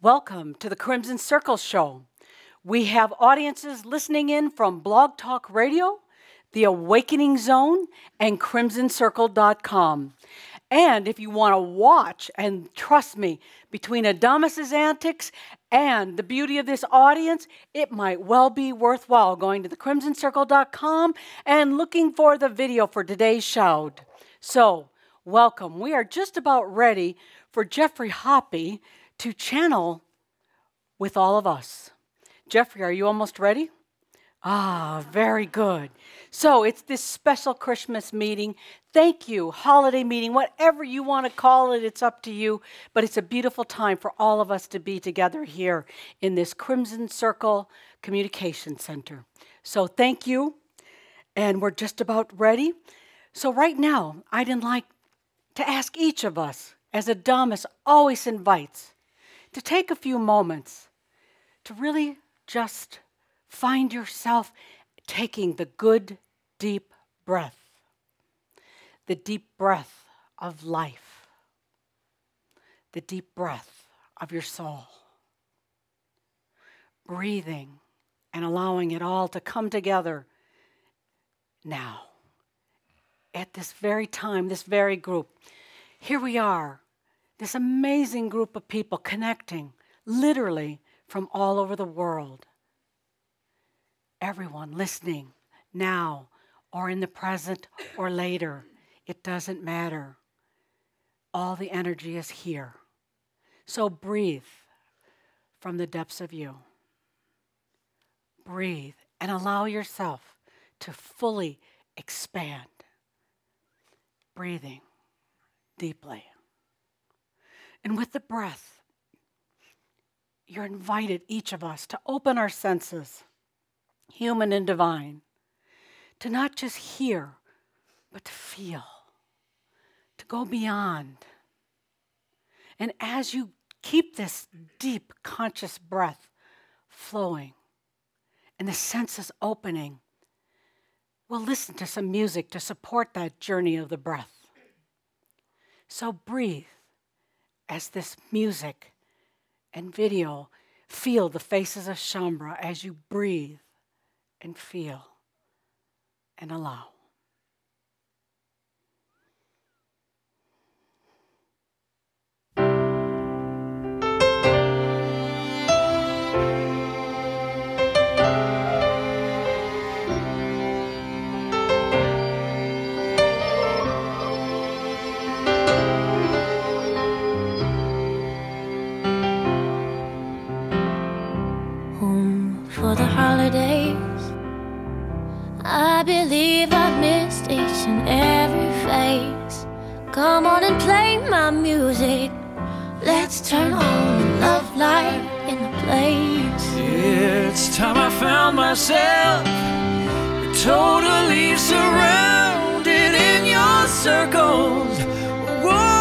Welcome to the Crimson Circle Show. We have audiences listening in from Blog Talk Radio, The Awakening Zone, and CrimsonCircle.com. And if you want to watch, and trust me, between Adamus's antics and the beauty of this audience, it might well be worthwhile going to thecrimsoncircle.com and looking for the video for today's show. So, welcome. We are just about ready for Geoffrey Hoppe to channel with all of us. Geoffrey, are you almost ready? Ah, very good. So it's this special Christmas meeting. Thank you, holiday meeting, whatever you want to call it, it's up to you. But it's a beautiful time for all of us to be together here in this Crimson Circle Communication Center. So thank you. And we're just about ready. So, right now, I'd like to ask each of us, as Adamus always invites, to take a few moments to really just find yourself taking the good, deep breath, the deep breath of life, the deep breath of your soul. Breathing and allowing it all to come together now, at this very time, this very group. Here we are this amazing group of people connecting literally from all over the world. Everyone listening now or in the present or later, it doesn't matter. All the energy is here. So breathe from the depths of you. Breathe and allow yourself to fully expand. Breathing deeply. And with the breath, you're invited, each of us, to open our senses, human and divine, to not just hear, but to feel, to go beyond. And as you keep this deep conscious breath flowing and the senses opening, we'll listen to some music to support that journey of the breath. So breathe as this music and video feel the faces of Shaumbra as you breathe and feel and allow. Believe I've missed each and every phase. Come on and play my music. Let's turn on the love light in the place. It's time I found myself totally surrounded in your circles. Whoa,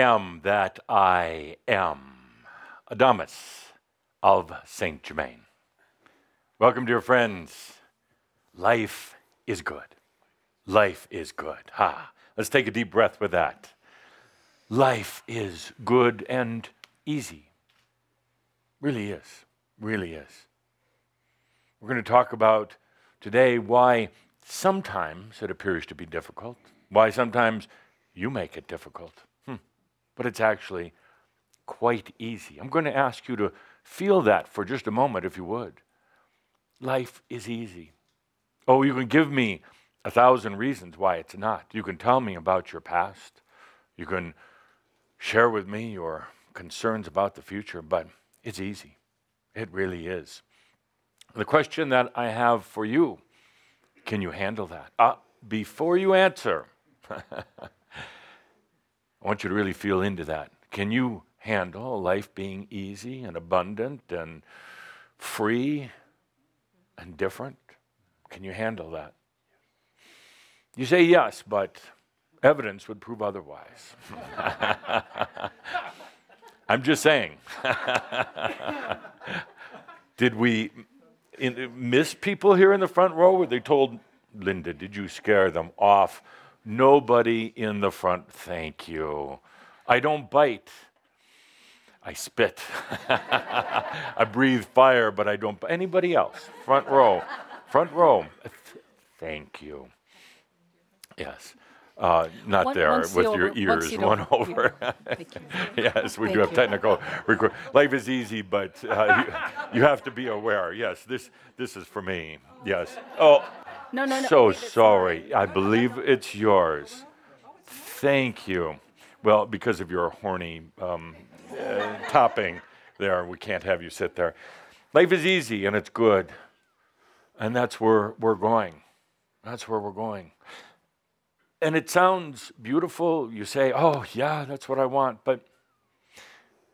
am that I am. Adamus of Saint Germain. Welcome, dear friends. Life is good. Life is good. Ha. Let's take a deep breath with that. Life is good and easy. Really is. Really is. We're going to talk about today why sometimes it appears to be difficult, why sometimes you make it difficult. But it's actually quite easy. I'm going to ask you to feel that for just a moment, if you would. Life is easy. Oh, you can give me a thousand reasons why it's not. You can tell me about your past. You can share with me your concerns about the future, but it's easy. It really is. The question that I have for you can you handle that? Uh, before you answer, I want you to really feel into that. Can you handle life being easy and abundant and free and different? Can you handle that? You say yes, but evidence would prove otherwise. I'm just saying. did we in, miss people here in the front row? Were they told, Linda, did you scare them off? Nobody in the front, thank you. I don't bite. I spit. I breathe fire, but I don't. Anybody else? Front row. Front row. Thank you. Yes. Uh, not one, there with your ears, one, over. yes, we Thank do have you. technical. Life is easy, but uh, you, you, have to be aware. Yes, this this is for me. Yes. Oh, no, no, no. So sorry. I believe it's yours. Thank you. Well, because of your horny um, uh, topping there, we can't have you sit there. Life is easy and it's good. And that's where we're going. That's where we're going. And it sounds beautiful. You say, oh, yeah, that's what I want. But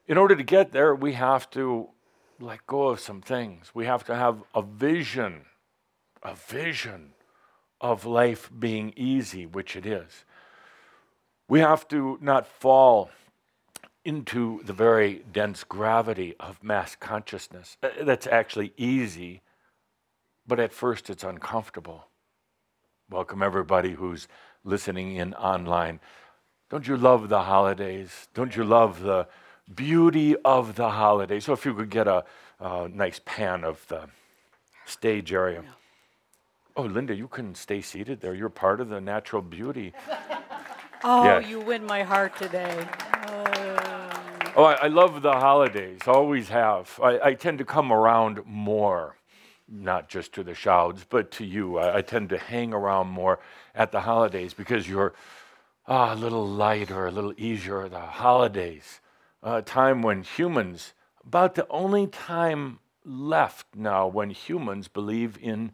in order to get there, we have to let go of some things. We have to have a vision a vision of life being easy, which it is. We have to not fall into the very dense gravity of mass consciousness. Uh, that's actually easy, but at first it's uncomfortable. Welcome, everybody who's listening in online. Don't you love the holidays? Don't you love the beauty of the holidays? So, if you could get a, a nice pan of the stage area. Yeah. Oh, Linda, you couldn't stay seated there. You're part of the natural beauty. oh, yeah. you win my heart today. Oh, I, I, love the holidays, always have. I, I, tend to come around more, not just to the shouds, but to you. I, I tend to hang around more at the holidays because you're ah, a little lighter, a little easier. The holidays, a time when humans, about the only time left now when humans believe in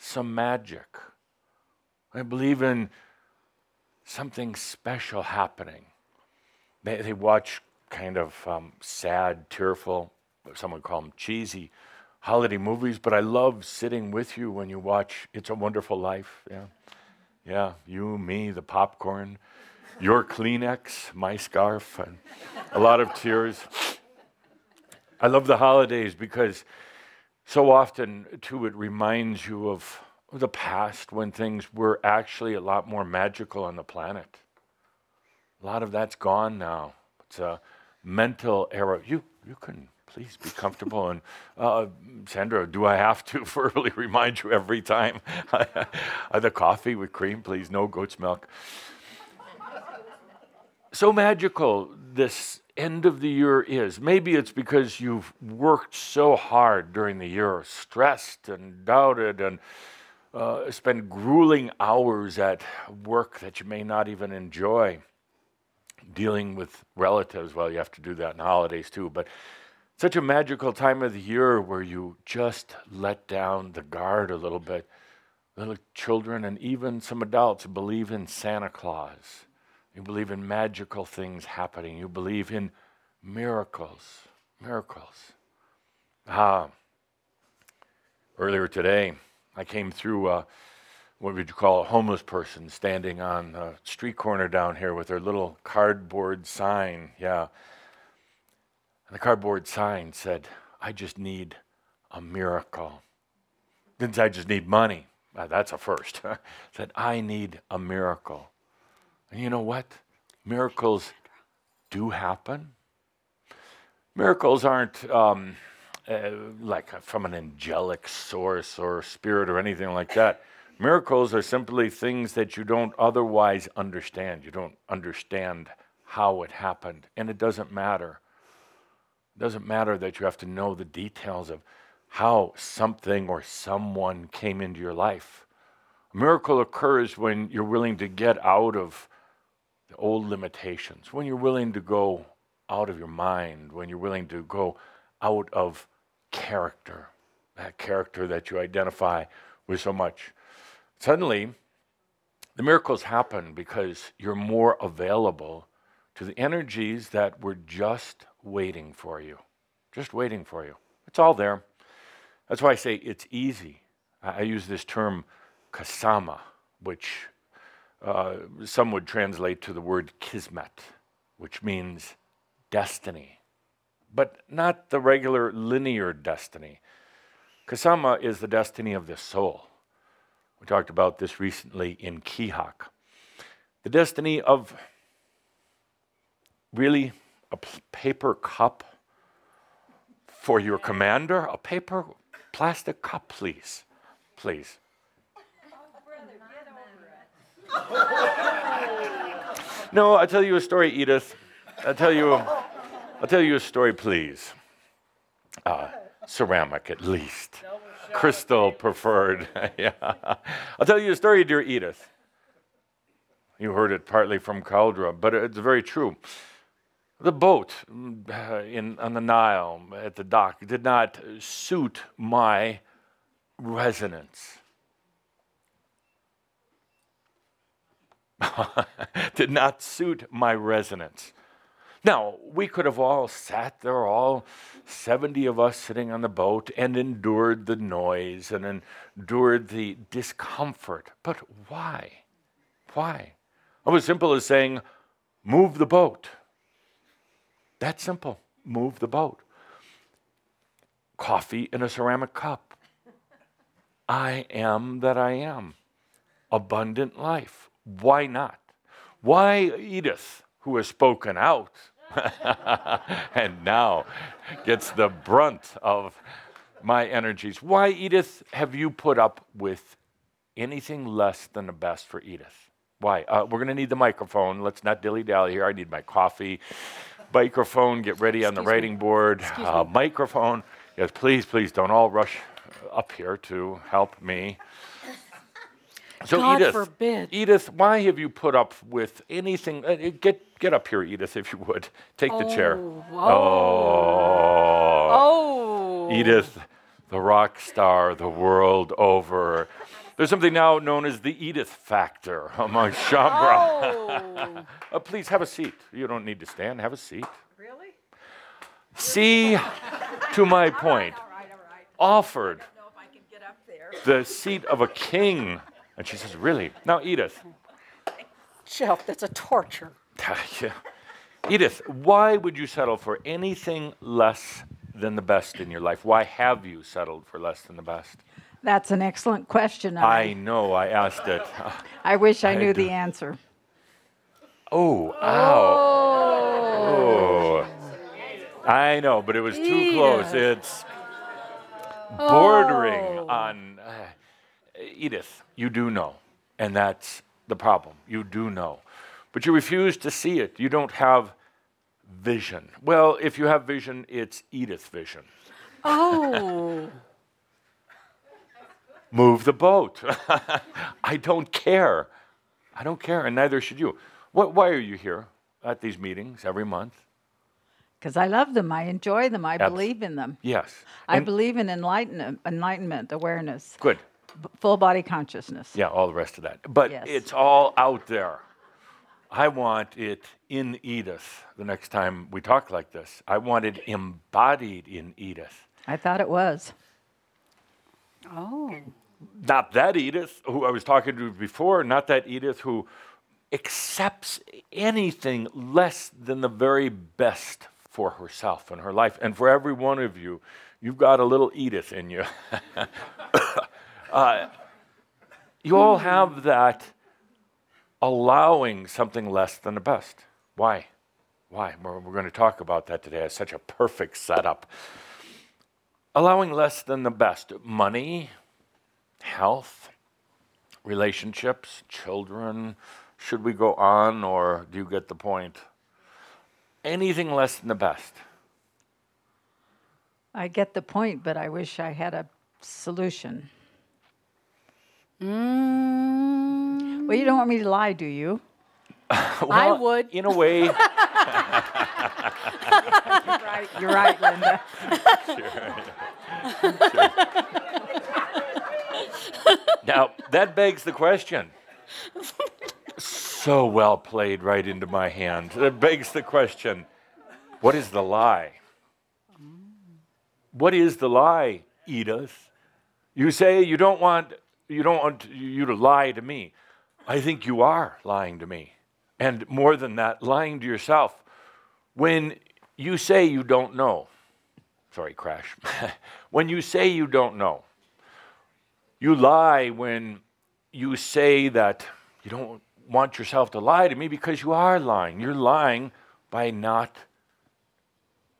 some magic. I believe in something special happening. They, they watch kind of um, sad, tearful, some would call them cheesy holiday movies, but I love sitting with you when you watch It's a Wonderful Life. Yeah. Yeah, you, me, the popcorn, your Kleenex, my scarf, and a lot of tears. I love the holidays because so often, too, it reminds you of the past when things were actually a lot more magical on the planet. A lot of that's gone now. It's a mental era. You, you can please be comfortable. and uh, Sandra, do I have to verbally remind you every time? the coffee with cream, please, no goat's milk. so magical this end of the year is. Maybe it's because you've worked so hard during the year, stressed and doubted, and uh, spent grueling hours at work that you may not even enjoy. Dealing with relatives, well, you have to do that in holidays too, but such a magical time of the year where you just let down the guard a little bit. Little children and even some adults believe in Santa Claus you believe in magical things happening. You believe in miracles. Miracles. Ah. Earlier today, I came through a what would you call a homeless person standing on the street corner down here with their little cardboard sign. Yeah. And the cardboard sign said, I just need a miracle. Didn't say I just need money. Uh, that's a first. said, I need a miracle. And you know what? Miracles do happen. Miracles aren't um, uh, like from an angelic source or spirit or anything like that. Miracles are simply things that you don't otherwise understand. You don't understand how it happened, and it doesn't matter. It doesn't matter that you have to know the details of how something or someone came into your life. A miracle occurs when you're willing to get out of the old limitations, when you're willing to go out of your mind, when you're willing to go out of character, that character that you identify with so much. Suddenly, the miracles happen because you're more available to the energies that were just waiting for you. Just waiting for you. It's all there. That's why I say it's easy. I, use this term kasama, which uh, some would translate to the word kismet, which means destiny, but not the regular linear destiny. Kasama is the destiny of the soul. We talked about this recently in Keahak. The destiny of really a paper cup for your commander? A paper plastic cup, please. Please. no, I'll tell you a story, Edith. I'll tell you, I'll tell you a story, please. Uh, ceramic, at least. Crystal preferred. yeah. I'll tell you a story, dear Edith. You heard it partly from Cauldre, but it's very true. The boat uh, in, on the Nile at the dock did not suit my resonance. did not suit my resonance. Now, we could have all sat there, all 70 of us sitting on the boat, and endured the noise and endured the discomfort. But why? Why? It was simple as saying, move the boat. That simple. Move the boat. Coffee in a ceramic cup. I am that I am. Abundant life. Why not? Why Edith, who has spoken out, and now gets the brunt of my energies. Why, Edith, have you put up with anything less than the best for Edith? Why? Uh, we're going to need the microphone. Let's not dilly dally here. I need my coffee. Microphone, get ready on the writing board. Uh, microphone. Yes, please, please don't all rush up here to help me. So God Edith, forbid. Edith, why have you put up with anything? Uh, get get up here, Edith, if you would. Take the chair. Oh. Oh. Oh. Edith, the rock star, the world over. There's something now known as the Edith factor among Shaumbra. Oh. Uh, please have a seat. You don't need to stand. Have a seat. really? See, to my point, All right, all right. offered the seat of a king. And she says, Really? Now, Edith, Jeff, that's a torture. Yeah. Edith, why would you settle for anything less than the best in your life? Why have you settled for less than the best? That's an excellent question. and I know, I asked it. I wish I I knew do. the answer. Oh, ow. Oh. I know, but it was too close. It's bordering Oh. on. Uh, Edith, you do know, and that's the problem. You do know. But you refuse to see it. You don't have vision. Well, if you have vision, it's Edith vision. Oh. Move the boat. I don't care. I don't care, and neither should you. What, why are you here at these meetings every month? Because I love them. I enjoy them. I Abs- believe in them. Yes. I And- believe in enlightenment, enlightenment, awareness, Good. B- full body consciousness. Yeah, all the rest of that. But Yes. it's all out there. I want it in Edith the next time we talk like this. I want it embodied in Edith. I thought it was. Oh. not that Edith who I was talking to before, not that Edith who accepts anything less than the very best for herself and her life. And for every one of you, you've got a little Edith in you. uh, you all have that allowing something less than the best. Why? Why? We're, we're going to talk about that today. It's such a perfect setup. Allowing less than the best money, health, relationships, children. Should we go on or do you get the point? Anything less than the best. I get the point, but I wish I had a solution. Mm, Well, you don't want me to lie, do you? I would. In a way, you're Right. You're right, Linda. now that begs the question. So well played right into my hand. That begs the question what is the lie? What is the lie, Edith? You say you don't want you don't want you to lie to me. I think you are lying to me. And more than that, lying to yourself. When you say you don't know, sorry, crash. when you say you don't know, you lie when you say that you don't want yourself to lie to me because you are lying. You're lying by not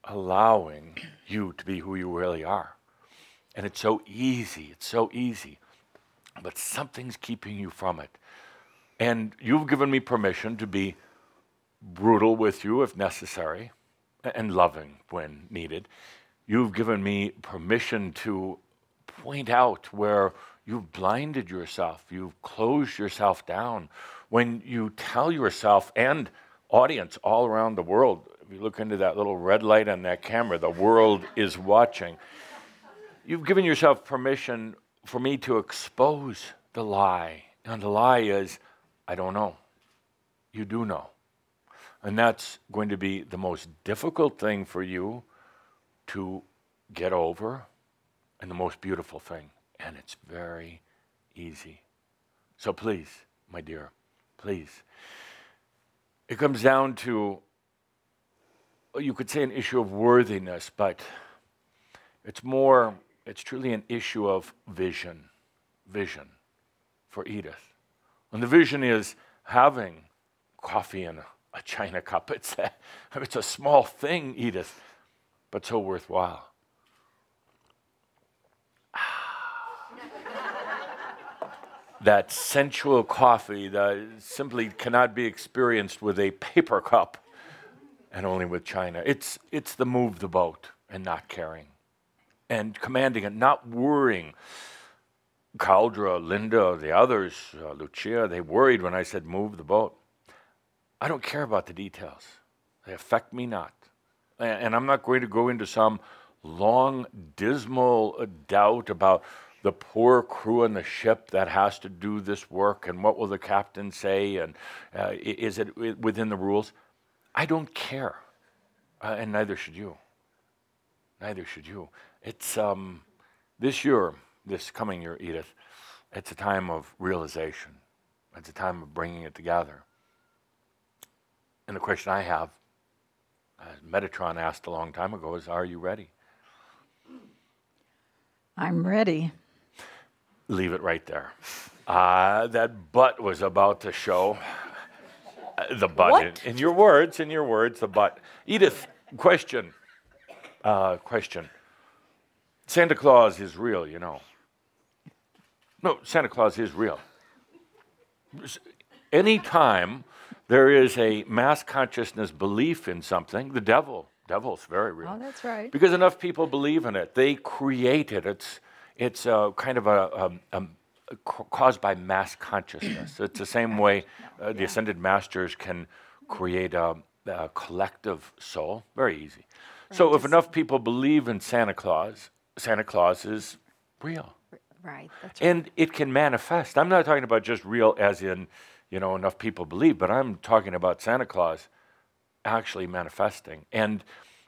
allowing you to be who you really are. And it's so easy. It's so easy. But something's keeping you from it. And you've given me permission to be brutal with you if necessary and loving when needed. You've given me permission to point out where you've blinded yourself, you've closed yourself down. When you tell yourself and audience all around the world, if you look into that little red light on that camera, the world is watching. You've given yourself permission for me to expose the lie. And the lie is, I don't know. You do know. And that's going to be the most difficult thing for you to get over and the most beautiful thing. And it's very easy. So please, my dear, please. It comes down to, you could say, an issue of worthiness, but it's more, it's truly an issue of vision. Vision for Edith. And the vision is having coffee in a, china cup. It's a, it's a small thing, Edith, but so worthwhile. that sensual coffee that simply cannot be experienced with a paper cup and only with china. It's, it's the move the boat and not caring and commanding it, not worrying. Cauldre, Linda, the others, uh, Lucia, they worried when I said move the boat. I don't care about the details, they affect me not. And, I'm not going to go into some long, dismal doubt about the poor crew on the ship that has to do this work and what will the captain say and uh, is it within the rules? I don't care, uh, and neither should you. Neither should you. It's um, this year, this coming year, Edith. It's a time of realization. It's a time of bringing it together. And the question I have, as Metatron asked a long time ago, is: Are you ready? I'm ready. Leave it right there. Uh, that butt was about to show. Uh, the butt. In, in your words, in your words, the butt. Edith, question. Uh, question. Santa Claus is real, you know. No, Santa Claus is real. Anytime there is a mass consciousness belief in something, the devil, devil's very real. Oh, that's right. Because enough people believe in it, they create it. It's it's uh, kind of a, um, um, ca- caused by mass consciousness. it's the same way uh, the ascended masters can create a, a collective soul. Very easy. So if enough people believe in Santa Claus, Santa Claus is real. Right. That's right. And it can manifest. I'm not talking about just real as in, you know, enough people believe, but I'm talking about Santa Claus actually manifesting. And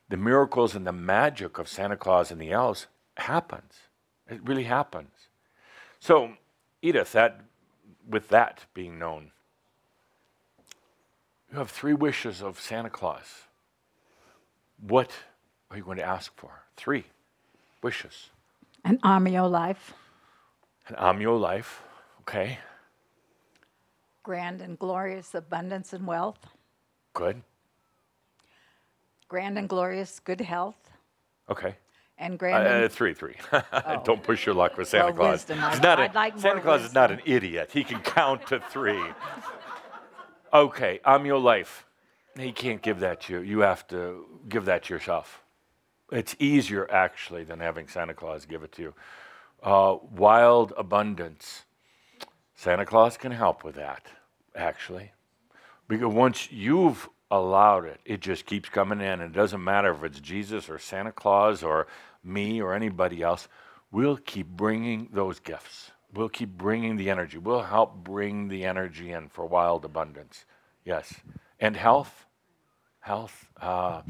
the miracles and the magic of Santa Claus and the elves happens. It really happens. So, Edith, that with that being known, you have three wishes of Santa Claus. What are you going to ask for? Three wishes. An Ameo life, An Ameo life, okay, grand and glorious abundance and wealth, good, grand and glorious good health, okay. and Uh, grand uh, and three, three. Don't push your luck with Santa Well, Claus. wisdom. He's I'd- not like Santa Claus is not an idiot. He can count to three. Okay, Ameo life. He can't give that to you. You have to give that to yourself. It's easier, actually, than having Santa Claus give it to you. Uh, wild abundance. Santa Claus can help with that, actually. Because once you've allowed it, it just keeps coming in. And it doesn't matter if it's Jesus or Santa Claus or me or anybody else. We'll keep bringing those gifts. We'll keep bringing the energy. We'll help bring the energy in for wild abundance. Yes. And health. Health. Uh,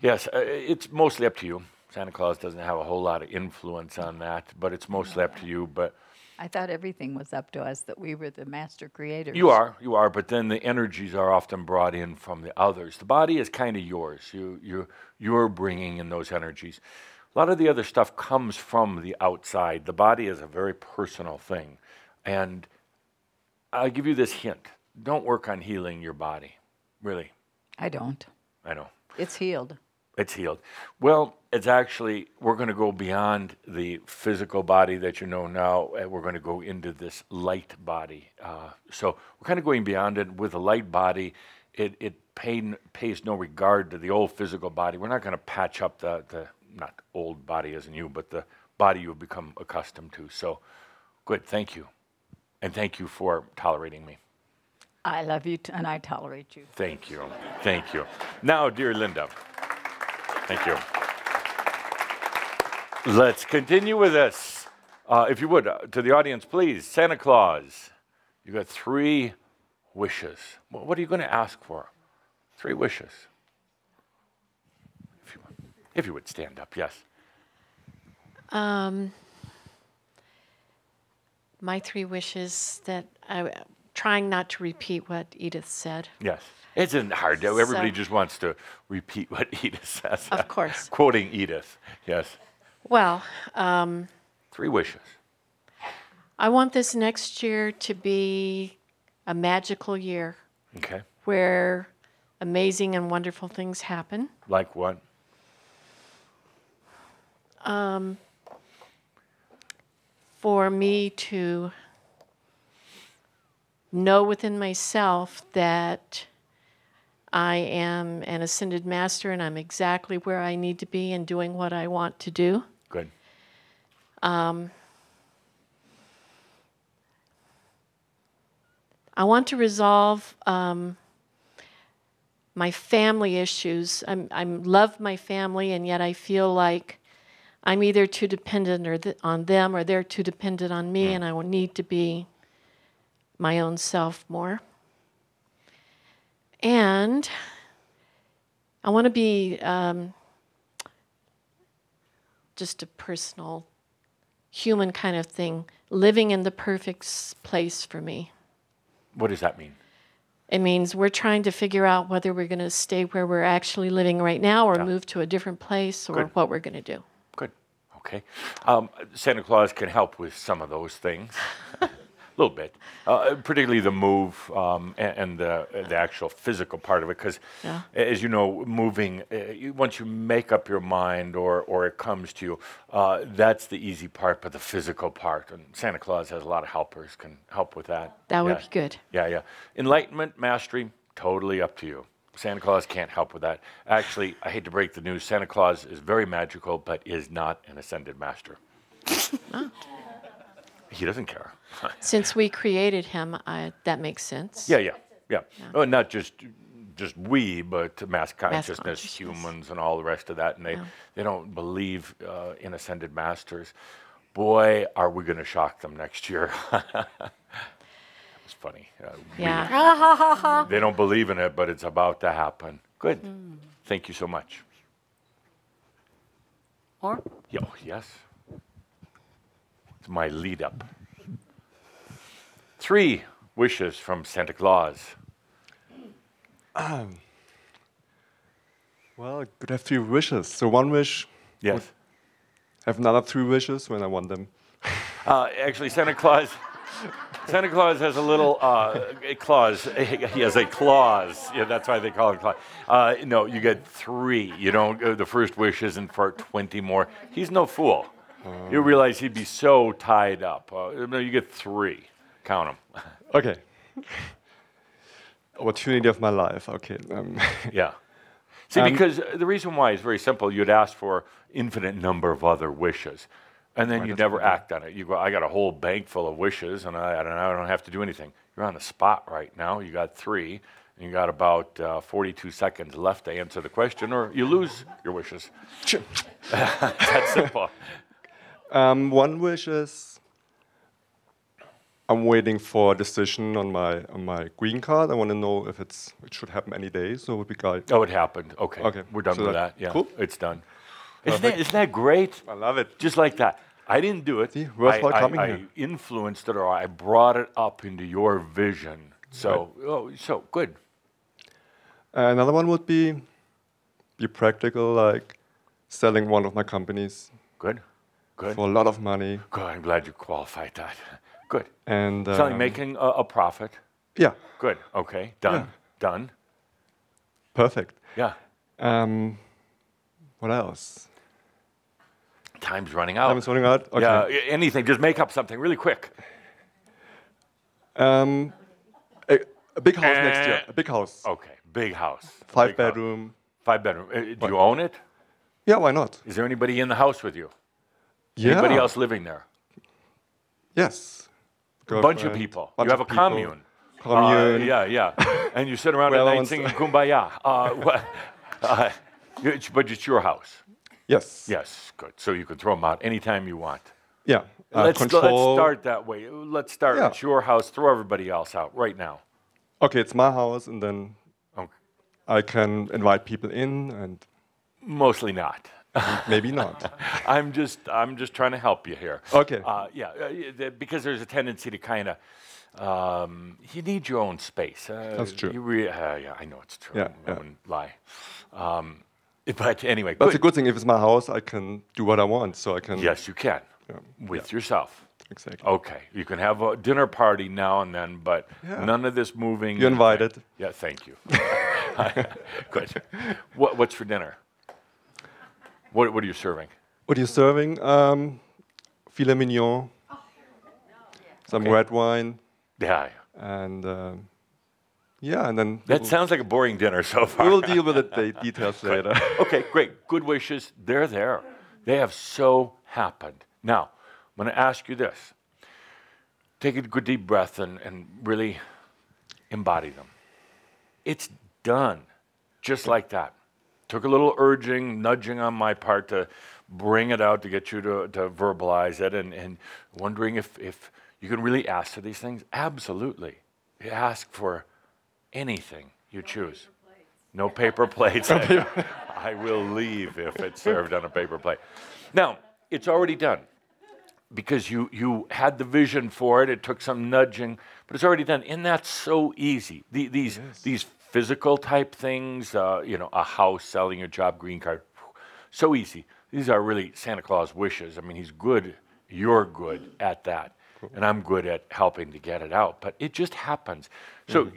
yes, uh, it's mostly up to you. Santa Claus doesn't have a whole lot of influence on that, but it's mostly up to you. But I thought everything was up to us, that we were the master creators. You are, you are, but then the energies are often brought in from the others. The body is kind of yours. You, you, you're bringing in those energies. A lot of the other stuff comes from the outside. The body is a very personal thing, and I'll give you this hint: don't work on healing your body. Really, I don't. I know. It's healed. It's healed. Well, it's actually, we're going to go beyond the physical body that you know now, and we're going to go into this light body. Uh, so we're kind of going beyond it. With a light body, it, it pay, pays no regard to the old physical body. We're not going to patch up the, the, not old body as in you, but the body you've become accustomed to. So good. Thank you. And thank you for tolerating me. I love you, t- and I tolerate you. Thank you. Thank you. Now, dear Linda, thank you. Let's continue with this. Uh, if you would, uh, to the audience, please. Santa Claus, you got three wishes. What are you going to ask for? Three wishes. If you, would- if you would stand up, yes. Um, my three wishes that I'm trying not to repeat what Edith said. Yes. It isn't hard. to- Everybody So- just wants to repeat what Edith says. Of course. Quoting Edith. Yes. Well, um, Three wishes. I want this next year to be a magical year Okay. where amazing and wonderful things happen. Like what? Um, for me to know within myself that I am an ascended master and I'm exactly where I need to be and doing what I want to do. Good. I want to resolve um, my family issues. I'm, I love my family, and yet I feel like I'm either too dependent or th- on them, or they're too dependent on me, and I will need to be my own self more. And I want to be um, just a personal, human kind of thing, living in the perfect place for me. What does that mean? It means we're trying to figure out whether we're going to stay where we're actually living right now or Yeah. move to a different place or Good. what we're going to do. Good. Okay. Um, Santa Claus can help with some of those things, a little bit, uh, particularly the move um, and, and the, the actual physical part of it. Because, Yeah. as you know, moving, uh, you, once you make up your mind or, or it comes to you, uh, that's the easy part, but the physical part. And Santa Claus has a lot of helpers, can help with that. That would Yeah. be good. Yeah, yeah. Enlightenment, mastery, totally up to you. Santa Claus can't help with that. Actually, I hate to break the news. Santa Claus is very magical, but is not an ascended master. He doesn't care. Since we created him, I, that makes sense. yeah, yeah, yeah. Oh, not just just we, but mass consciousness, consciousness. humans, and all the rest of that. And they, they don't believe uh, in ascended masters. Boy, are we going to shock them next year. it's funny. Uh, we- Yeah. They don't believe in it, but it's about to happen. Good. Thank you so much. Or Yo, yes. It's my lead up. Three wishes from Santa Claus. Well, I could have three wishes. So one wish, Yes. have another three wishes when I want them. Uh, actually, Santa Claus. Santa Claus has a little uh, a clause. He has a clause. Yeah, that's why they call him clause. Uh, no, you get three. You don't. Uh, the first wish isn't for twenty more. He's no fool. You realize he'd be so tied up. Uh, no, you get three. Count them. Okay. Opportunity of my life. Okay. Um, Yeah. See, Um, because the reason why is very simple. You'd ask for infinite number of other wishes, and then you never act on it. You go, I got a whole bank full of wishes, and I, I, don't, I don't have to do anything. You're on the spot right now. You got three, and you got about uh, 42 seconds left to answer the question, or you lose your wishes. That's simple. um, one wish is I'm waiting for a decision on my on my green card. I want to know if it's it should happen any day. So it would be great. Oh, it happened. Okay. Okay, We're done so with that- that. Yeah. cool. It's done. Isn't that, isn't that great? I love it. Just like that. I didn't do it. See, worthwhile I, I, coming I here. influenced it or I brought it up into your vision. So, oh, so good. Another one would be be practical, like selling one of my companies Good. Good. for a lot of money Good. I'm glad you qualified that. Good. and Selling, um, making a, a profit. yeah, Good. Okay. Done. Yeah. Done. perfect. Yeah. Um, what else? Time's running out. Time is running out. Okay. Yeah. Anything. Just make up something really quick. Um, a, a big house next year. Eh. A big house. Okay. Big house. Five Big house. bedroom. Five bedroom. Uh, Do you own it? Yeah, why not? Is there anybody in the house with you? Yeah. Anybody else living there? Yes. A bunch of people. bunch you have a people. commune. Commune. Uh, yeah, yeah. and you sit around Well, at night singing Kumbaya. Uh, what, uh, it's- but it's your house. Yes. Yes, good. So you can throw them out anytime you want. Yeah. Uh, let's, let's start that way. Let's start. Yeah. It's your house. Throw everybody else out right now. Okay, it's my house, and then Okay. I can invite people in, and Mostly not. maybe not. I'm just I'm just trying to help you here. Okay. Uh, yeah, uh, because there's a tendency to kind of um, you need your own space. Uh, That's true. You re- uh, yeah, I know it's true. Yeah, I yeah. wouldn't lie. Um, but anyway, That's good. a good thing. If it's my house, I can do what I want. So I can. Yes, you can Yeah. with yourself. Exactly. Okay, you can have a dinner party now and then, but Yeah. none of this moving. You're invited. Yeah, thank you. Good. What, what's for dinner? What, what are you serving? What are you serving? Um, filet mignon, some Okay. red wine, Yeah, and um, yeah, and then that we'll, sounds like a boring dinner so far. we'll deal with the details later. okay, great. Good wishes. They're there. They have so happened. Now, I'm going to ask you this. Take a good deep breath and, and really embody them. It's done. Just like that. Took a little urging, nudging on my part to bring it out to get you to, to verbalize it and, and wondering if, if you can really ask for these things. Absolutely. You ask for anything you choose. No paper plates. I will leave if it's served on a paper plate. Now, it's already done because you, you had the vision for it. It took some nudging, but it's already done. And that's so easy. The, these, these physical type things, uh, you know, a house, selling a job, green card, so easy. These are really Santa Claus wishes. I mean, he's good. You're good at that. And I'm good at helping to get it out. But it just happens. So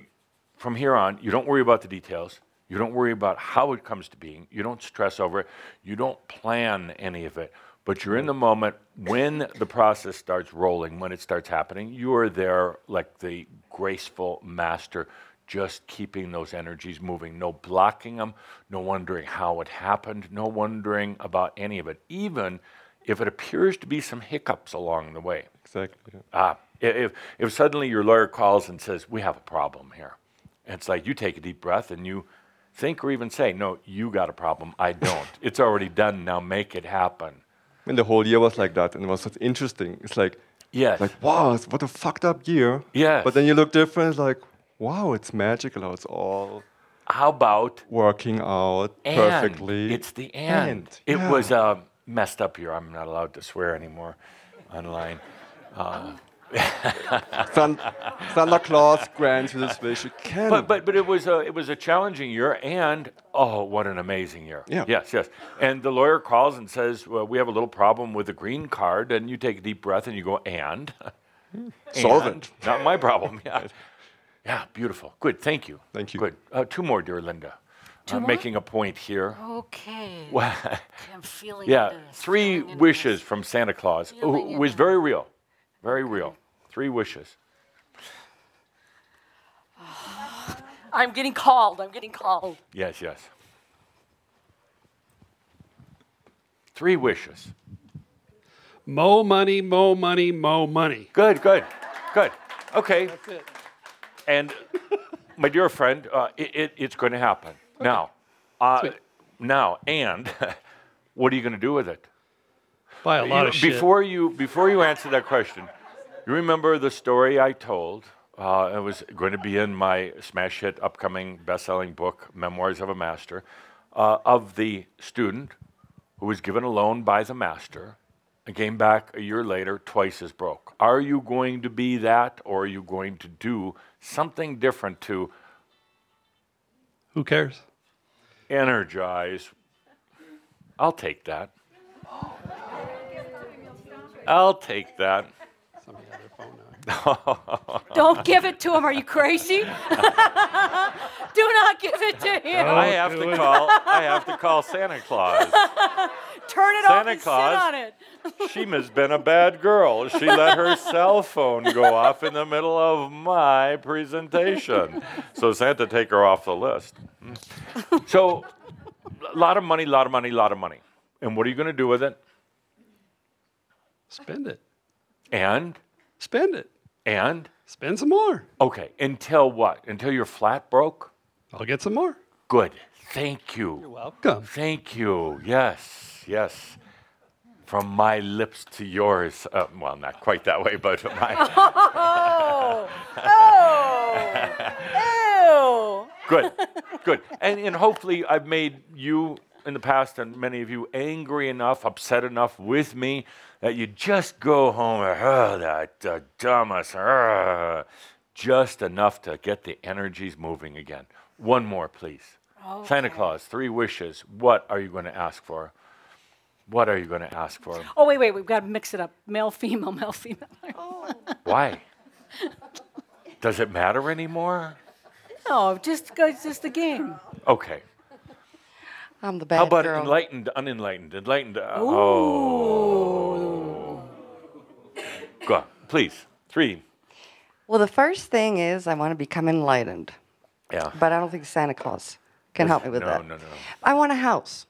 from here on, you don't worry about the details. You don't worry about how it comes to being. You don't stress over it. You don't plan any of it. But you're in the moment when the process starts rolling, when it starts happening. You are there like the graceful master, just keeping those energies moving. No blocking them, no wondering how it happened, no wondering about any of it, even if it appears to be some hiccups along the way. exactly. yeah. Ah, if, if suddenly your lawyer calls and says, We have a problem here, it's like you take a deep breath and you think or even say, No, you got a problem. I don't. it's already done. Now make it happen. And the whole year was like that, and it was such interesting. It's like, Yes. like wow, what a fucked up year. Yes. But then you look different. It's like, wow, it's magical. It's all How about working out and? perfectly. It's the and. And, It yeah. was uh, messed up here. I'm not allowed to swear anymore online. San- Santa Claus grants you this wish. You can. But but but it was a it was a challenging year, and oh, what an amazing year! Yeah. Yes, yes. And the lawyer calls and says, "Well, we have a little problem with the green card," and you take a deep breath and you go, "And Solve And? it. Not my problem." Yeah. Yeah. Beautiful. Good. Thank you. Thank you. Good. Uh, two more, dear Linda. Uh, making a point here. Okay. I'm feeling yeah. this, Three feeling wishes this. from Santa Claus, who was into very real, very real. Three wishes. I'm getting called. I'm getting called. Yes, yes. Three wishes. Mo money, mo money, mo money. Good, good, good. Okay. That's it. And my dear friend, uh, it, it, it's going to happen now. Uh, now, and what are you going to do with it? Buy a lot know, of shit. before you before you answer that question, you remember the story I told? Uh, it was going to be in my smash hit upcoming best-selling book, Memoirs of a Master, uh, of the student who was given a loan by the master and came back a year later twice as broke. Are you going to be that, or are you going to do something different to Who cares? energize? I'll take that. I'll take that. Somebody had their phone now. Don't give it to him. Are you crazy? Do not give it to him. I have to call. I have to call Santa Claus. Turn it off Santa and Claus. sit on it. She has been a bad girl. She let her cell phone go off in the middle of my presentation. So Santa, take her off the list. Mm. So, a lot of money, a lot of money, a lot of money. And what are you going to do with it? Spend it. And Spend it. and Spend some more. okay, until what? Until you're flat broke? I'll get some more. Good. Thank you. You're welcome. Thank you. Yes, yes. From my lips to yours. Uh, well, not quite that way, but my. Oh, oh, ew. good, good. And, and hopefully, I've made you in the past and many of you angry enough, upset enough with me that you just go home, oh, that uh, dumbest, uh, just enough to get the energies moving again. One more, please. Santa Claus, three wishes. What are you going to ask for? What are you going to ask for? Oh, wait, wait. We've got to mix it up. Male, female, male, female. Why? Does it matter anymore? No, just. It's just the game. Okay. I'm the bad How about girl. enlightened, unenlightened? Enlightened. Uh, oh. Go on, please. Three. well, the first thing is I want to become enlightened, Yeah. but I don't think Santa Claus can help me with no, that. No, no, no. I want a house.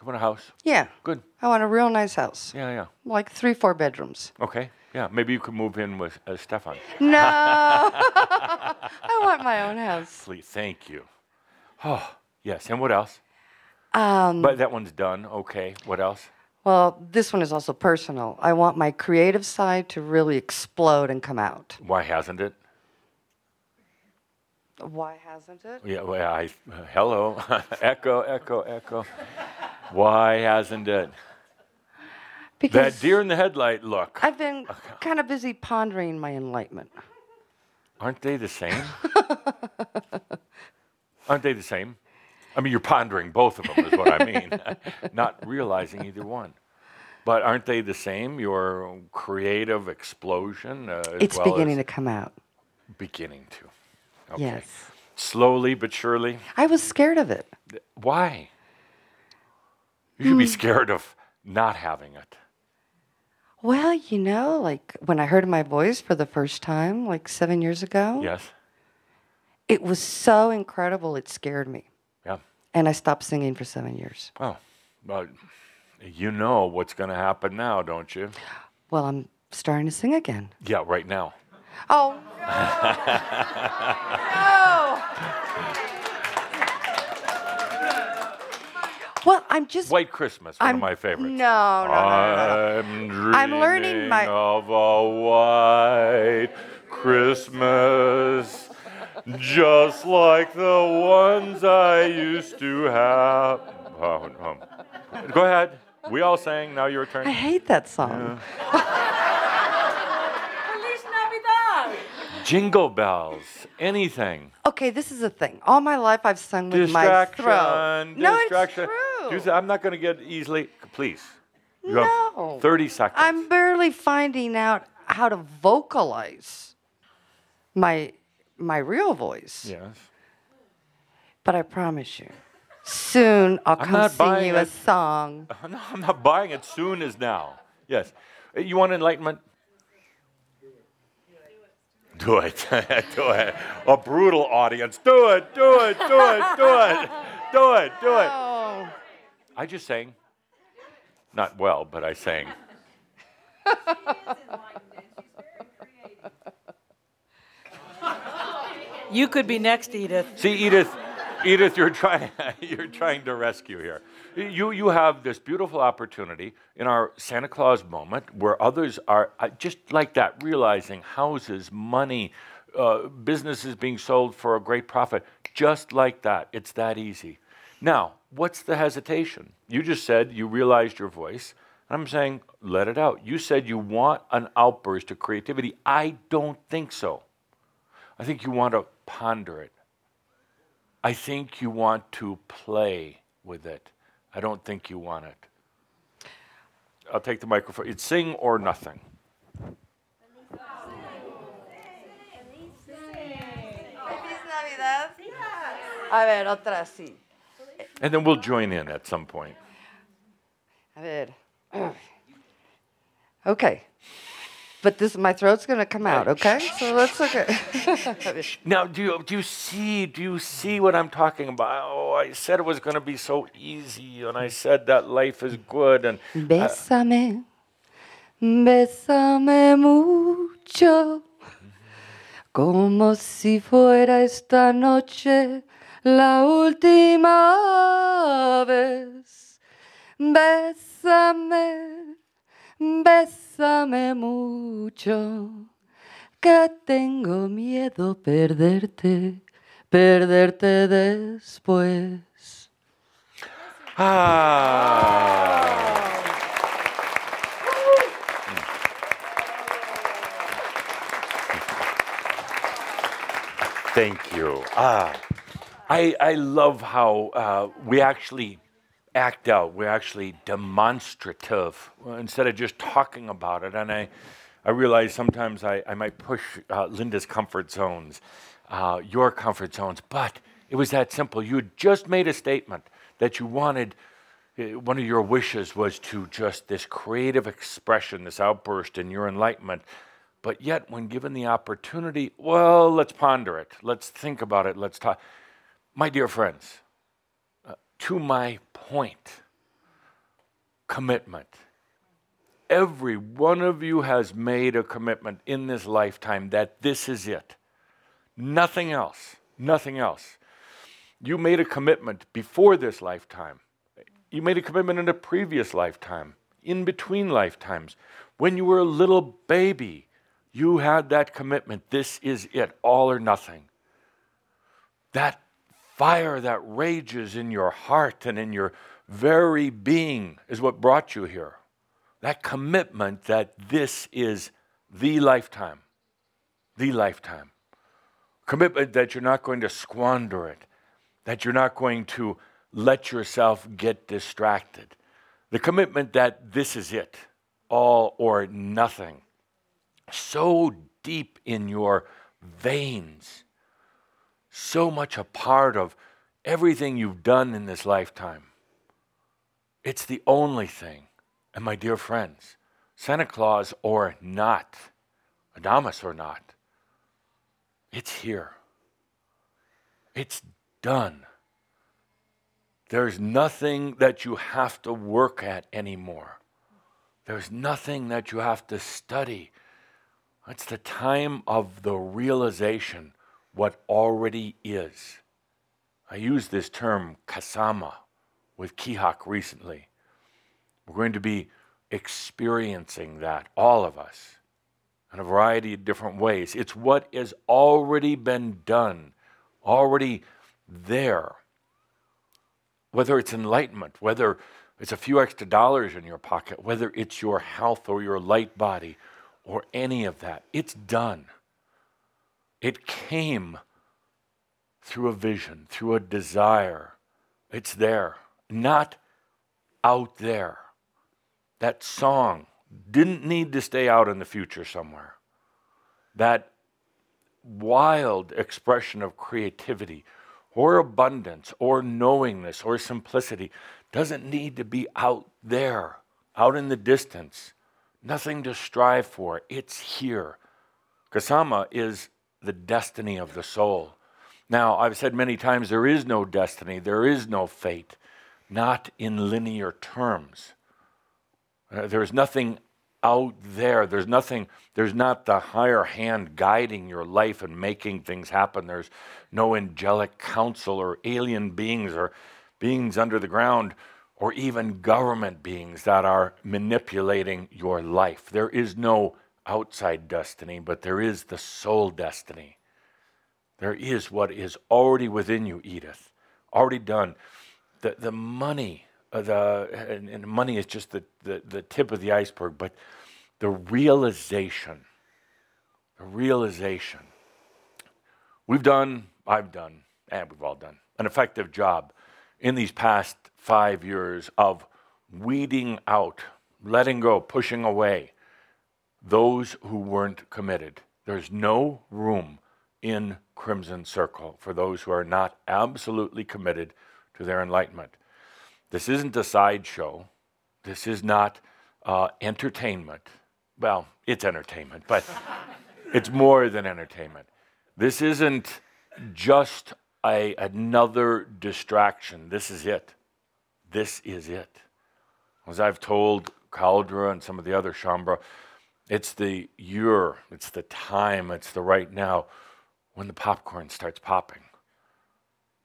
You want a house? Yeah. Good. I want a real nice house, Yeah, yeah. like three, four bedrooms. Okay. Yeah. Maybe you could move in with uh, Stefan. No, I want my own house. Please. Thank you. Oh, yes. And what else? Um, But that one's done. Okay. What else? well, this one is also personal. I want my creative side to really explode and come out. Why hasn't it? Why hasn't it? Yeah. Well, I. Uh, hello. echo. Echo. Echo. Why hasn't it? Because That deer in the headlight look. I've been kind of busy pondering my enlightenment. Aren't they the same? Aren't they the same? I mean, you're pondering both of them, is what I mean, not realizing either one. But aren't they the same? Your creative explosion, uh, It's well beginning to come out. beginning to. Okay. Yes. Slowly but surely. I was scared of it. Why? You should be hmm. scared of not having it. Well, you know, like when I heard my voice for the first time, like seven years ago, Yes. it was so incredible, it scared me. Yeah. And I stopped singing for seven years. Oh, well, you know what's going to happen now, don't you? Well, I'm starting to sing again. Yeah, right now. Oh, no. well, I'm just. White Christmas, one I'm- of my favorites. No, no, no, no, no. I'm dreaming I'm learning my- of a white Christmas, just like the ones I used to have. Oh, oh. Go ahead. We all sang. Now your turn. I hate that song. Jingle bells, anything. Okay, this is a thing. All my life I've sung with my throat. Distraction. No, it's true. Say, I'm not going to get easily. Please. You have No. 30 seconds. I'm barely finding out how to vocalize my my real voice. yes. But I promise you, soon I'll I'm come sing you a song. No, I'm not buying it soon as now. Yes. Uh, You want enlightenment? Do it. do it. A brutal audience. Do it. Do it. Do it. Do it. Do it. Do it. Oh, I just sang. Not well, but I sang. You could be next, Edith. See, Edith, Edith, you're trying, you're trying to rescue here. You, you have this beautiful opportunity in our Santa Claus moment where others are uh, just like that, realizing houses, money, uh, businesses being sold for a great profit, just like that. It's that easy. Now, what's the hesitation? You just said you realized your voice. I'm saying, let it out. You said you want an outburst of creativity. I don't think so. I think you want to ponder it. I think you want to play with it. I don't think you want it. I'll take the microphone. It's sing or nothing. A ver, otra sí. And then we'll join in at some point. A ver. Okay. But this my throat's gonna come out, okay? So let's look at Now, do you, do you see do you see what I'm talking about? Oh, I said it was going to be so easy, and I said that life is good, and uh, Bésame, bésame mucho, como si fuera esta noche la última vez. Bésame, bésame mucho, que tengo miedo perderte, perderte después. ah. Thank you. Ah, I, I love how uh, we actually act out. We're actually demonstrative uh, instead of just talking about it. And I, I realize sometimes I, I might push uh, Linda's comfort zones, uh, your comfort zones, but it was that simple. You had just made a statement that you wanted, uh, one of your wishes was to just this creative expression, this outburst in your enlightenment. But yet, when given the opportunity, well, let's ponder it. Let's think about it. Let's talk. My dear friends, to my point, commitment. Every one of you has made a commitment in this lifetime that this is it. Nothing else. Nothing else. You made a commitment before this lifetime. You made a commitment in a previous lifetime, in between lifetimes. When you were a little baby, you had that commitment. This is it, all or nothing. That fire that rages in your heart and in your very being is what brought you here. That commitment that this is the lifetime, the lifetime. Commitment that you're not going to squander it, that you're not going to let yourself get distracted. The commitment that this is it, all or nothing. So deep in your veins, so much a part of everything you've done in this lifetime. It's the only thing. And my dear friends, Santa Claus or not, Adamus or not, it's here. It's done. There's nothing that you have to work at anymore. There's nothing that you have to study. It's the time of the realization what already is. I used this term kasama with Keahak recently. We're going to be experiencing that, all of us, in a variety of different ways. It's what has already been done, already there. Whether it's enlightenment, whether it's a few extra dollars in your pocket, whether it's your health or your light body or any of that, it's done. It came through a vision, through a desire. It's there, not out there. That song didn't need to stay out in the future somewhere. That wild expression of creativity or abundance or knowingness or simplicity doesn't need to be out there, out in the distance. Nothing to strive for. It's here. Kasama is the destiny of the soul. Now, I've said many times there is no destiny, there is no fate, not in linear terms. Uh, there's nothing out there. There's nothing, there's not the higher hand guiding your life and making things happen. There's no angelic counsel or alien beings or beings under the ground or even government beings that are manipulating your life. There is no outside destiny, but there is the soul destiny. There is what is already within you, Edith, already done. The, the money, uh, the, and, and money is just the, the, the tip of the iceberg, but the realization, the realization. We've done, I've done, and we've all done an effective job in these past five years of weeding out, letting go, pushing away those who weren't committed. There's no room in Crimson Circle for those who are not absolutely committed to their enlightenment. This isn't a sideshow. This is not uh, entertainment. Well, it's entertainment, but it's more than entertainment. This isn't just a, another distraction. This is it. This is it. As I've told Cauldre and some of the other Shaumbra, it's the year, it's the time, it's the right now when the popcorn starts popping.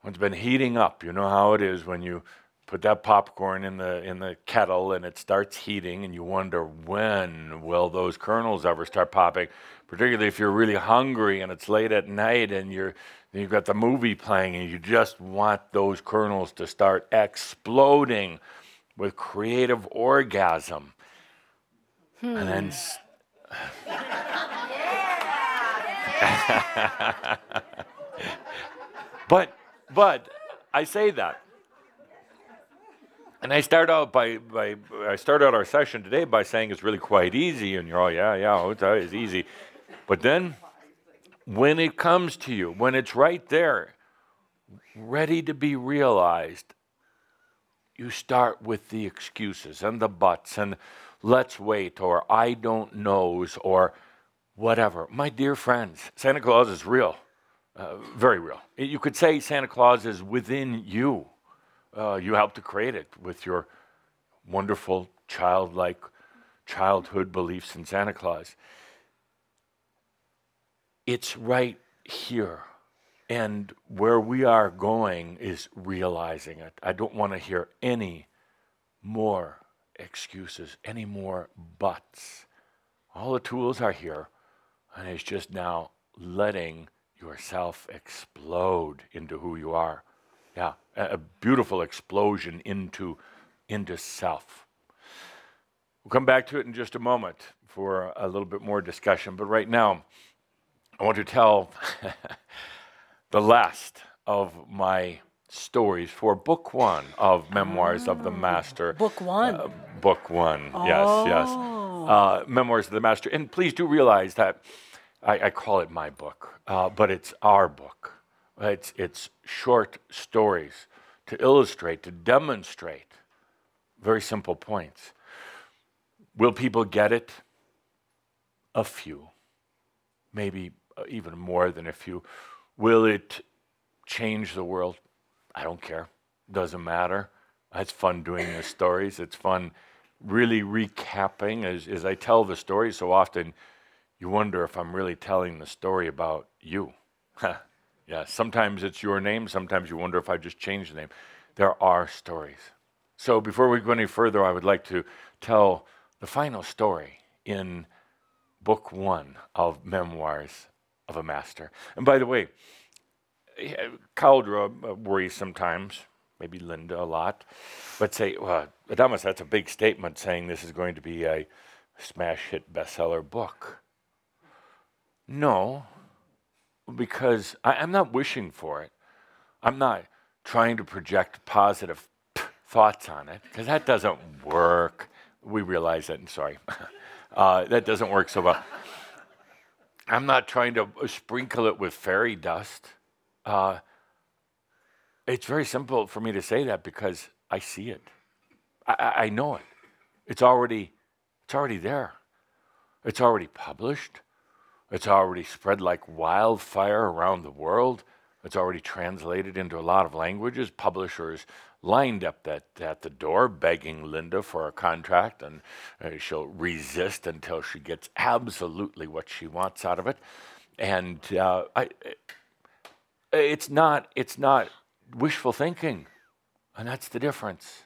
When it's been heating up, you know how it is when you put that popcorn in the in the kettle and it starts heating and you wonder when will those kernels ever start popping particularly if you're really hungry and it's late at night and you're you've got the movie playing and you just want those kernels to start exploding with creative orgasm hmm. and then but but I say that and I start out by, by I start out our session today by saying it's really quite easy, and you're all yeah, yeah, oh, uh, it's easy. But then, when it comes to you, when it's right there, ready to be realized, you start with the excuses and the buts and let's wait or I don't knows or whatever. My dear friends, Santa Claus is real, uh, very real. You could say Santa Claus is within you. Uh, you helped to create it with your wonderful childlike childhood beliefs in Santa Claus. It's right here. And where we are going is realizing it. I don't want to hear any more excuses, any more buts. All the tools are here, and it's just now letting yourself explode into who you are. Yeah, a, beautiful explosion into, into self. We'll come back to it in just a moment for a little bit more discussion. But right now, I want to tell the last of my stories for book one of Memoirs of the Master. Book one. Uh, book one, oh. yes, yes. Oh. Uh, Memoirs of the Master. And please do realize that I, I call it my book, uh, but it's our book. It's, it's short stories to illustrate, to demonstrate very simple points. Will people get it? A few, maybe uh, even more than a few. Will it change the world? I don't care. Doesn't matter. It's fun doing the stories. It's fun really recapping as, as I tell the story so often you wonder if I'm really telling the story about you. Yeah, sometimes it's your name, sometimes you wonder if I just changed the name. There are stories. So before we go any further, I would like to tell the final story in book one of Memoirs of a Master. And by the way, Cauldre uh, worries sometimes, maybe Linda a lot, but say, well, Adamus, that's a big statement saying this is going to be a smash hit bestseller book. No, because I, I'm not wishing for it. I'm not trying to project positive thoughts on it because that doesn't work. We realize that, and sorry, uh, that doesn't work so well. I'm not trying to sprinkle it with fairy dust. Uh, it's very simple for me to say that because I see it. I, I know it. It's already, it's already there. It's already published. It's already spread like wildfire around the world. It's already translated into a lot of languages. Publishers lined up at, at the door begging Linda for a contract, and uh, she'll resist until she gets absolutely what she wants out of it. And uh, I, it's not, it's not wishful thinking, and that's the difference.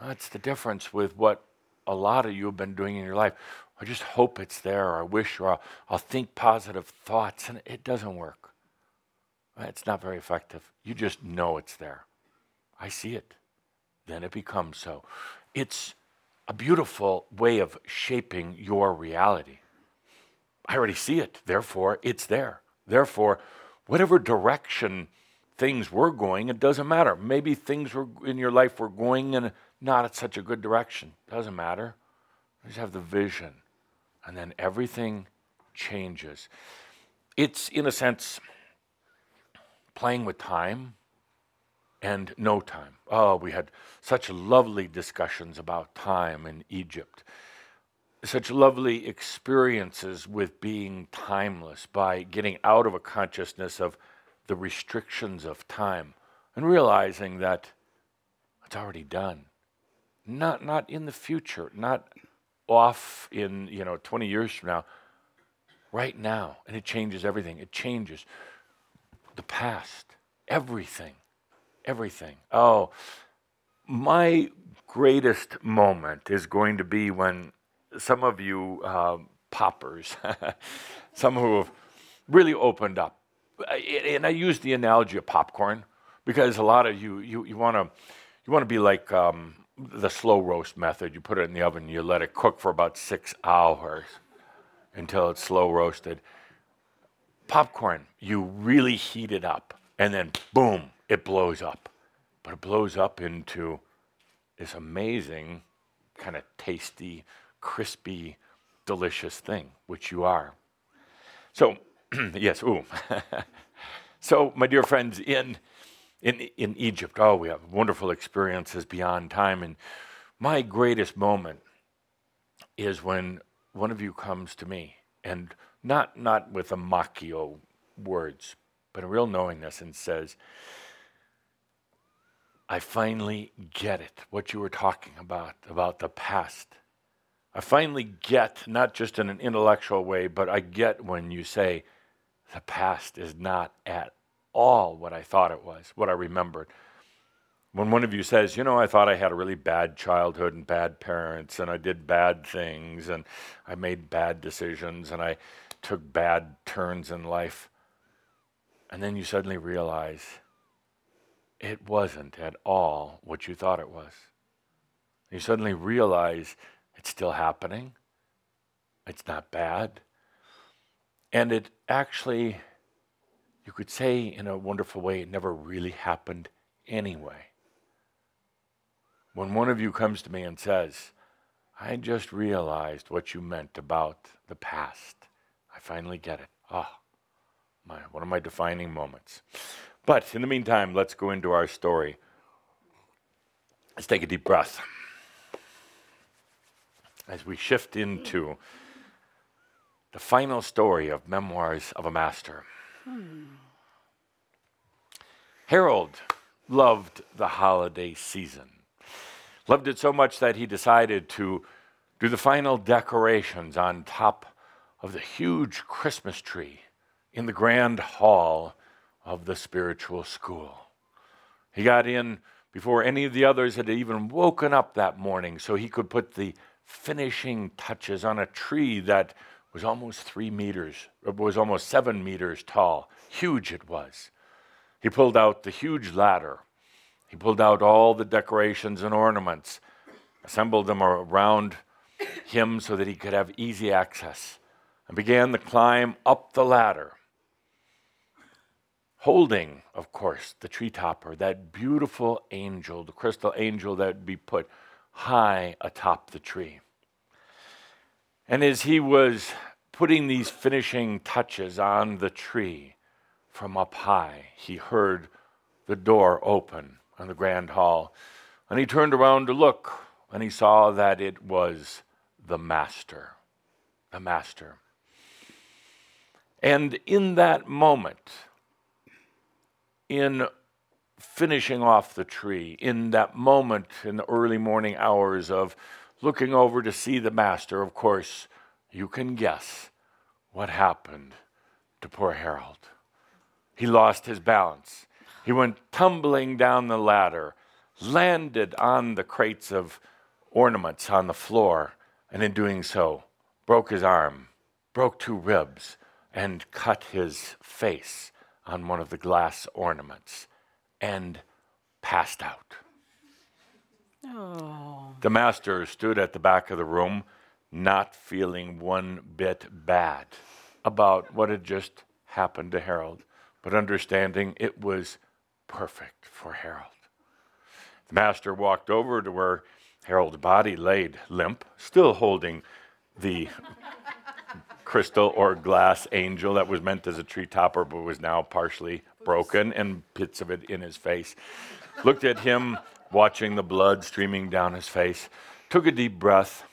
That's the difference with what a lot of you have been doing in your life. I just hope it's there, or I wish, or I'll, I'll think positive thoughts, and it doesn't work. It's not very effective. You just know it's there. I see it. Then it becomes so. It's a beautiful way of shaping your reality. I already see it, therefore, it's there. Therefore, whatever direction things were going, it doesn't matter. Maybe things were in your life were going in not at such a good direction. Doesn't matter. You just have the vision. And then everything changes. It's, in a sense, playing with time and no time. Oh, we had such lovely discussions about time in Egypt. Such lovely experiences with being timeless by getting out of a consciousness of the restrictions of time and realizing that it's already done. Not, not in the future, not off in, you know, 20 years from now, right now. And it changes everything. It changes the past, everything everything. Oh, my greatest moment is going to be when some of you uh, poppers, some who have really opened up, and I use the analogy of popcorn because a lot of you you want to you want to be like um, the slow roast method. You put it in the oven, you let it cook for about six hours until it's slow roasted. Popcorn, you really heat it up, and then boom, it blows up. But it blows up into this amazing, kind of tasty, crispy, delicious thing, which you are. So, yes, ooh. so, my dear friends, in, in, in Egypt, oh, we have wonderful experiences beyond time. And my greatest moment is when one of you comes to me, and not, not with a machio words, but a real knowingness, and says, I finally get it, what you were talking about, about the past. I finally get, not just in an intellectual way, but I get when you say the past is not at all what I thought it was, what I remembered. When one of you says, you know, I thought I had a really bad childhood and bad parents, and I did bad things, and I made bad decisions, and I took bad turns in life. And then you suddenly realize, it wasn't at all what you thought it was. You suddenly realize it's still happening. It's not bad. And it actually, you could say in a wonderful way, it never really happened anyway. When one of you comes to me and says, I just realized what you meant about the past, I finally get it. Ah, oh, my, one of my defining moments. But in the meantime, let's go into our story. Let's take a deep breath as we shift into the final story of Memoirs of a Master. Hmm. Harold loved the holiday season. Loved it so much that he decided to do the final decorations on top of the huge Christmas tree in the grand hall of the spiritual school. He got in before any of the others had even woken up that morning so he could put the finishing touches on a tree that was almost three meters, was almost seven meters tall. Huge it was. He pulled out the huge ladder. He pulled out all the decorations and ornaments, assembled them around him so that he could have easy access, and began the climb up the ladder. holding, of course, the tree topper, that beautiful angel, the crystal angel that would be put high atop the tree. And as he was putting these finishing touches on the tree from up high, he heard the door open on the grand hall. And he turned around to look, and he saw that it was the master. The master. And in that moment, in finishing off the tree, in that moment in the early morning hours of looking over to see the master, of course, you can guess what happened to poor Harold. He lost his balance. He went tumbling down the ladder, landed on the crates of ornaments on the floor, and in doing so, broke his arm, broke two ribs, and cut his face on one of the glass ornaments and passed out. Oh. The master stood at the back of the room, not feeling one bit bad about what had just happened to Harold, but understanding it was perfect for Harold. The master walked over to where Harold's body laid limp, still holding the crystal or glass angel that was meant as a tree topper but was now partially broken and bits of it in his face. Looked at him, watching the blood streaming down his face, took a deep breath,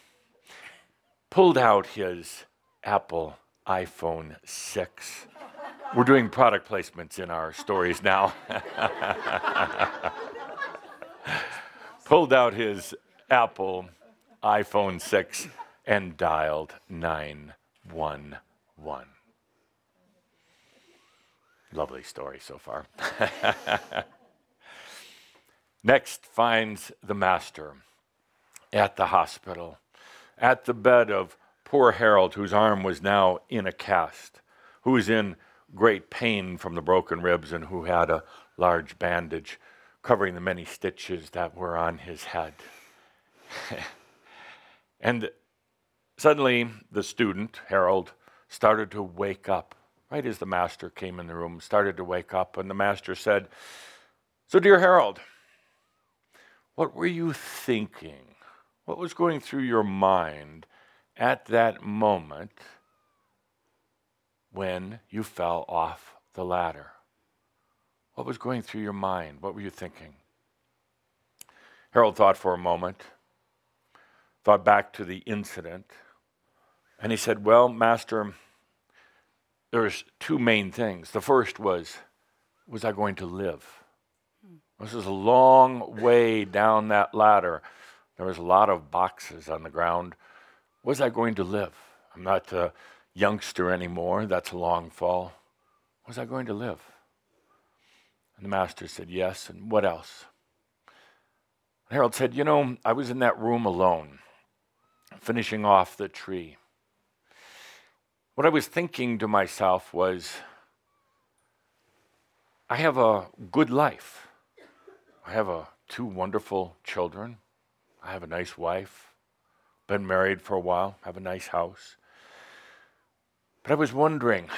pulled out his Apple iPhone 6. We're doing product placements in our stories now. pulled out his Apple iPhone 6 and dialed 911. Lovely story so far. Next finds the master at the hospital, at the bed of poor Harold, whose arm was now in a cast, who was in great pain from the broken ribs and who had a large bandage covering the many stitches that were on his head. and suddenly, the student, Harold, started to wake up. Right as the master came in the room, started to wake up, and the master said, So, dear Harold, what were you thinking? What was going through your mind at that moment when you fell off the ladder? What was going through your mind? What were you thinking? Harold thought for a moment, thought back to the incident, and he said, Well, Master, there's two main things. The first was, was I going to live? This is a long way down that ladder. There was a lot of boxes on the ground. Was I going to live? I'm not a youngster anymore. That's a long fall. Was I going to live? And the master said, Yes. And what else? Harold said, You know, I was in that room alone, finishing off the tree. What I was thinking to myself was, I have a good life. I have a, two wonderful children. I have a nice wife. Been married for a while. Have a nice house. But I was wondering,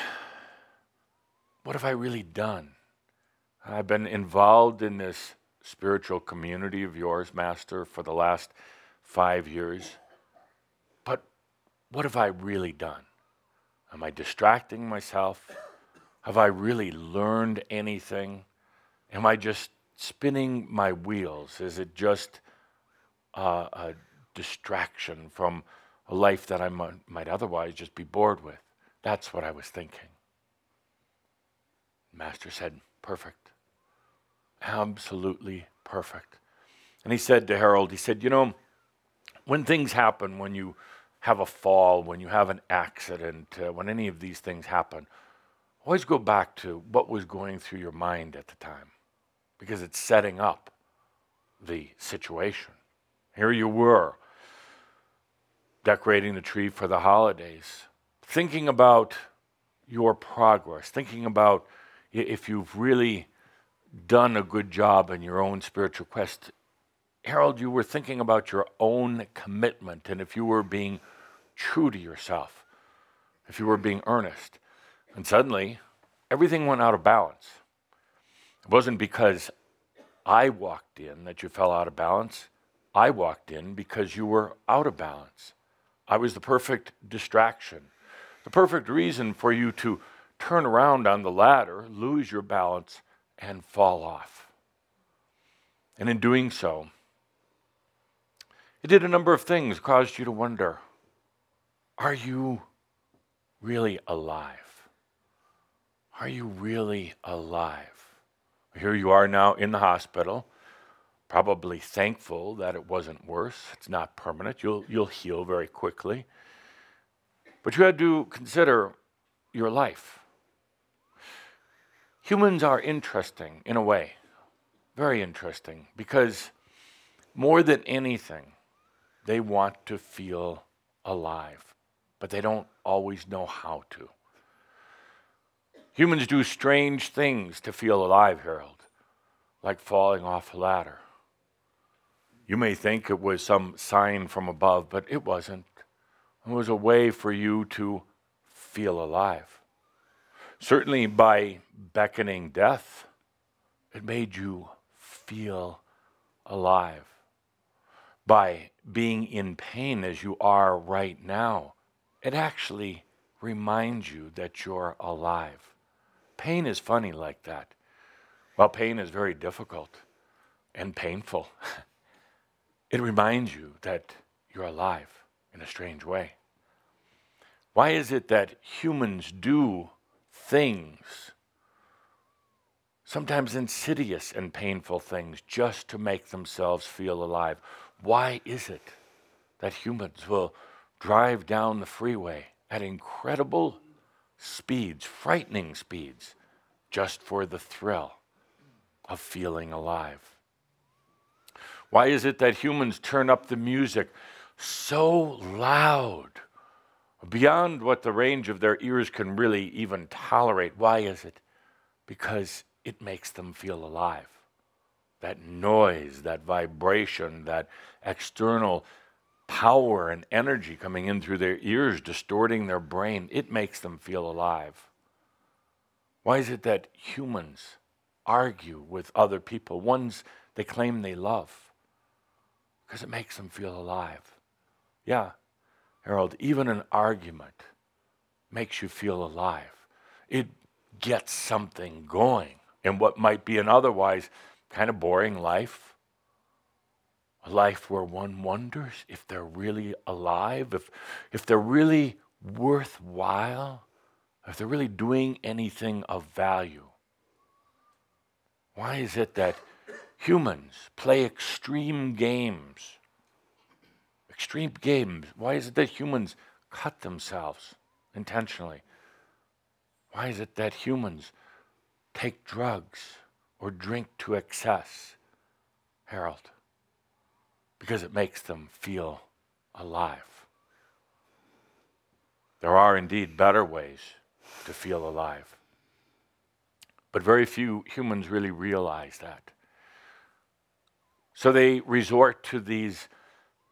what have I really done? I've been involved in this spiritual community of yours, Master, for the last five years. But what have I really done? Am I distracting myself? Have I really learned anything? Am I just spinning my wheels? Is it just uh, a distraction from a life that I might, might otherwise just be bored with? That's what I was thinking. Master said, Perfect. Absolutely perfect. And he said to Harold, He said, You know, when things happen, when you have a fall, when you have an accident, uh, when any of these things happen, always go back to what was going through your mind at the time because it's setting up the situation. Here you were, decorating the tree for the holidays, thinking about your progress, thinking about if you've really done a good job in your own spiritual quest. Harold, you were thinking about your own commitment and if you were being true to yourself, if you were being earnest. And suddenly, everything went out of balance. It wasn't because I walked in that you fell out of balance. I walked in because you were out of balance. I was the perfect distraction, the perfect reason for you to turn around on the ladder, lose your balance, and fall off. And in doing so, it did a number of things, caused you to wonder are you really alive? Are you really alive? Here you are now in the hospital, probably thankful that it wasn't worse. It's not permanent. You'll, you'll heal very quickly. But you had to consider your life. Humans are interesting in a way, very interesting, because more than anything, they want to feel alive, but they don't always know how to. Humans do strange things to feel alive, Harold, like falling off a ladder. You may think it was some sign from above, but it wasn't. It was a way for you to feel alive. Certainly, by beckoning death, it made you feel alive. By being in pain as you are right now, it actually reminds you that you're alive. Pain is funny like that. While pain is very difficult and painful. it reminds you that you're alive in a strange way. Why is it that humans do things, sometimes insidious and painful things, just to make themselves feel alive? Why is it that humans will drive down the freeway at incredible speeds, frightening speeds, just for the thrill of feeling alive? Why is it that humans turn up the music so loud, beyond what the range of their ears can really even tolerate? Why is it? Because it makes them feel alive. That noise, that vibration, that external power and energy coming in through their ears, distorting their brain, it makes them feel alive. Why is it that humans argue with other people, ones they claim they love? Because it makes them feel alive. Yeah, Harold, even an argument makes you feel alive. It gets something going in what might be an otherwise kind of boring life a life where one wonders if they're really alive, if, if they're really worthwhile, if they're really doing anything of value. Why is it that humans play extreme games? Extreme games. Why is it that humans cut themselves intentionally? Why is it that humans take drugs or drink to excess? Harold because it makes them feel alive. There are indeed better ways to feel alive. But very few humans really realize that. So they resort to these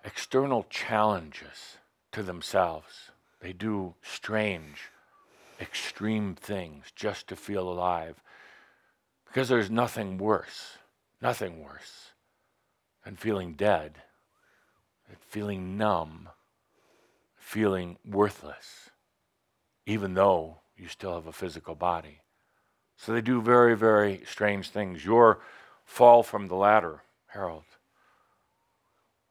external challenges to themselves. They do strange, extreme things just to feel alive because there's nothing worse, nothing worse than feeling dead, and feeling numb, feeling worthless, even though you still have a physical body. So they do very, very strange things. Your fall from the ladder, Harold,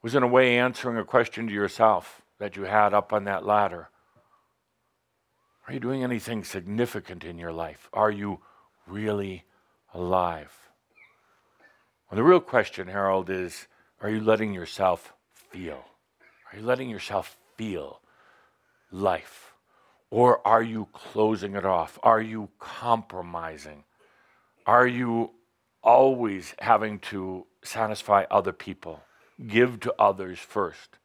was in a way answering a question to yourself that you had up on that ladder. Are you doing anything significant in your life? Are you really alive? Well, the real question, Harold, is are you letting yourself feel? Are you letting yourself feel life? Or are you closing it off? Are you compromising? Are you always having to satisfy other people, give to others first?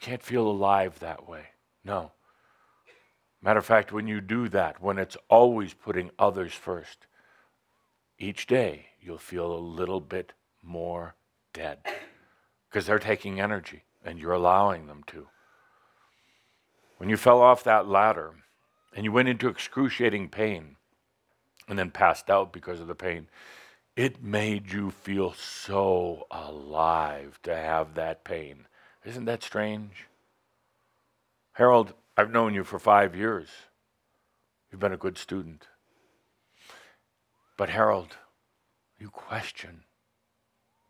You can't feel alive that way. No. Matter of fact, when you do that, when it's always putting others first, each day you'll feel a little bit more dead because they're taking energy and you're allowing them to. When you fell off that ladder and you went into excruciating pain and then passed out because of the pain, It made you feel so alive to have that pain. Isn't that strange? Harold, I've known you for five years. You've been a good student. But, Harold, you question.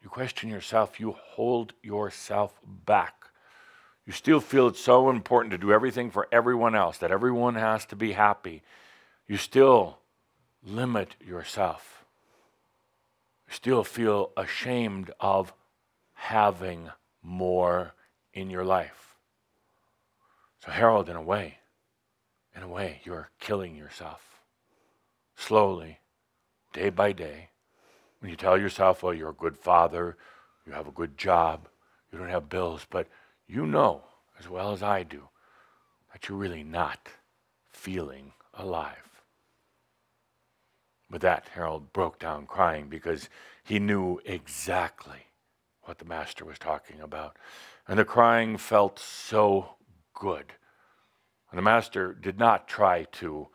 You question yourself. You hold yourself back. You still feel it's so important to do everything for everyone else, that everyone has to be happy. You still limit yourself. You still feel ashamed of having more in your life. So, Harold, in a way, in a way, you're killing yourself slowly, day by day. When you tell yourself, well, you're a good father, you have a good job, you don't have bills, but you know as well as I do that you're really not feeling alive. With that, Harold broke down crying because he knew exactly what the master was talking about. And the crying felt so good. And the master did not try to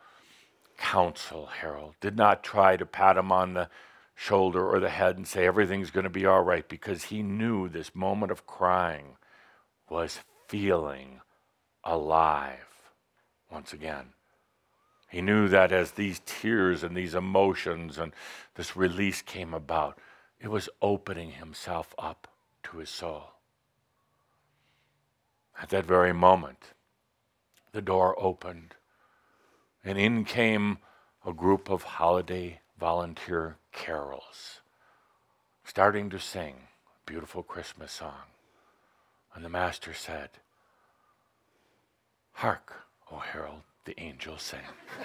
counsel Harold, did not try to pat him on the shoulder or the head and say everything's going to be all right because he knew this moment of crying was feeling alive once again. He knew that as these tears and these emotions and this release came about, it was opening himself up to his soul. At that very moment, the door opened, and in came a group of holiday volunteer carols, starting to sing a beautiful Christmas song. And the master said, Hark, O herald, the angels sing.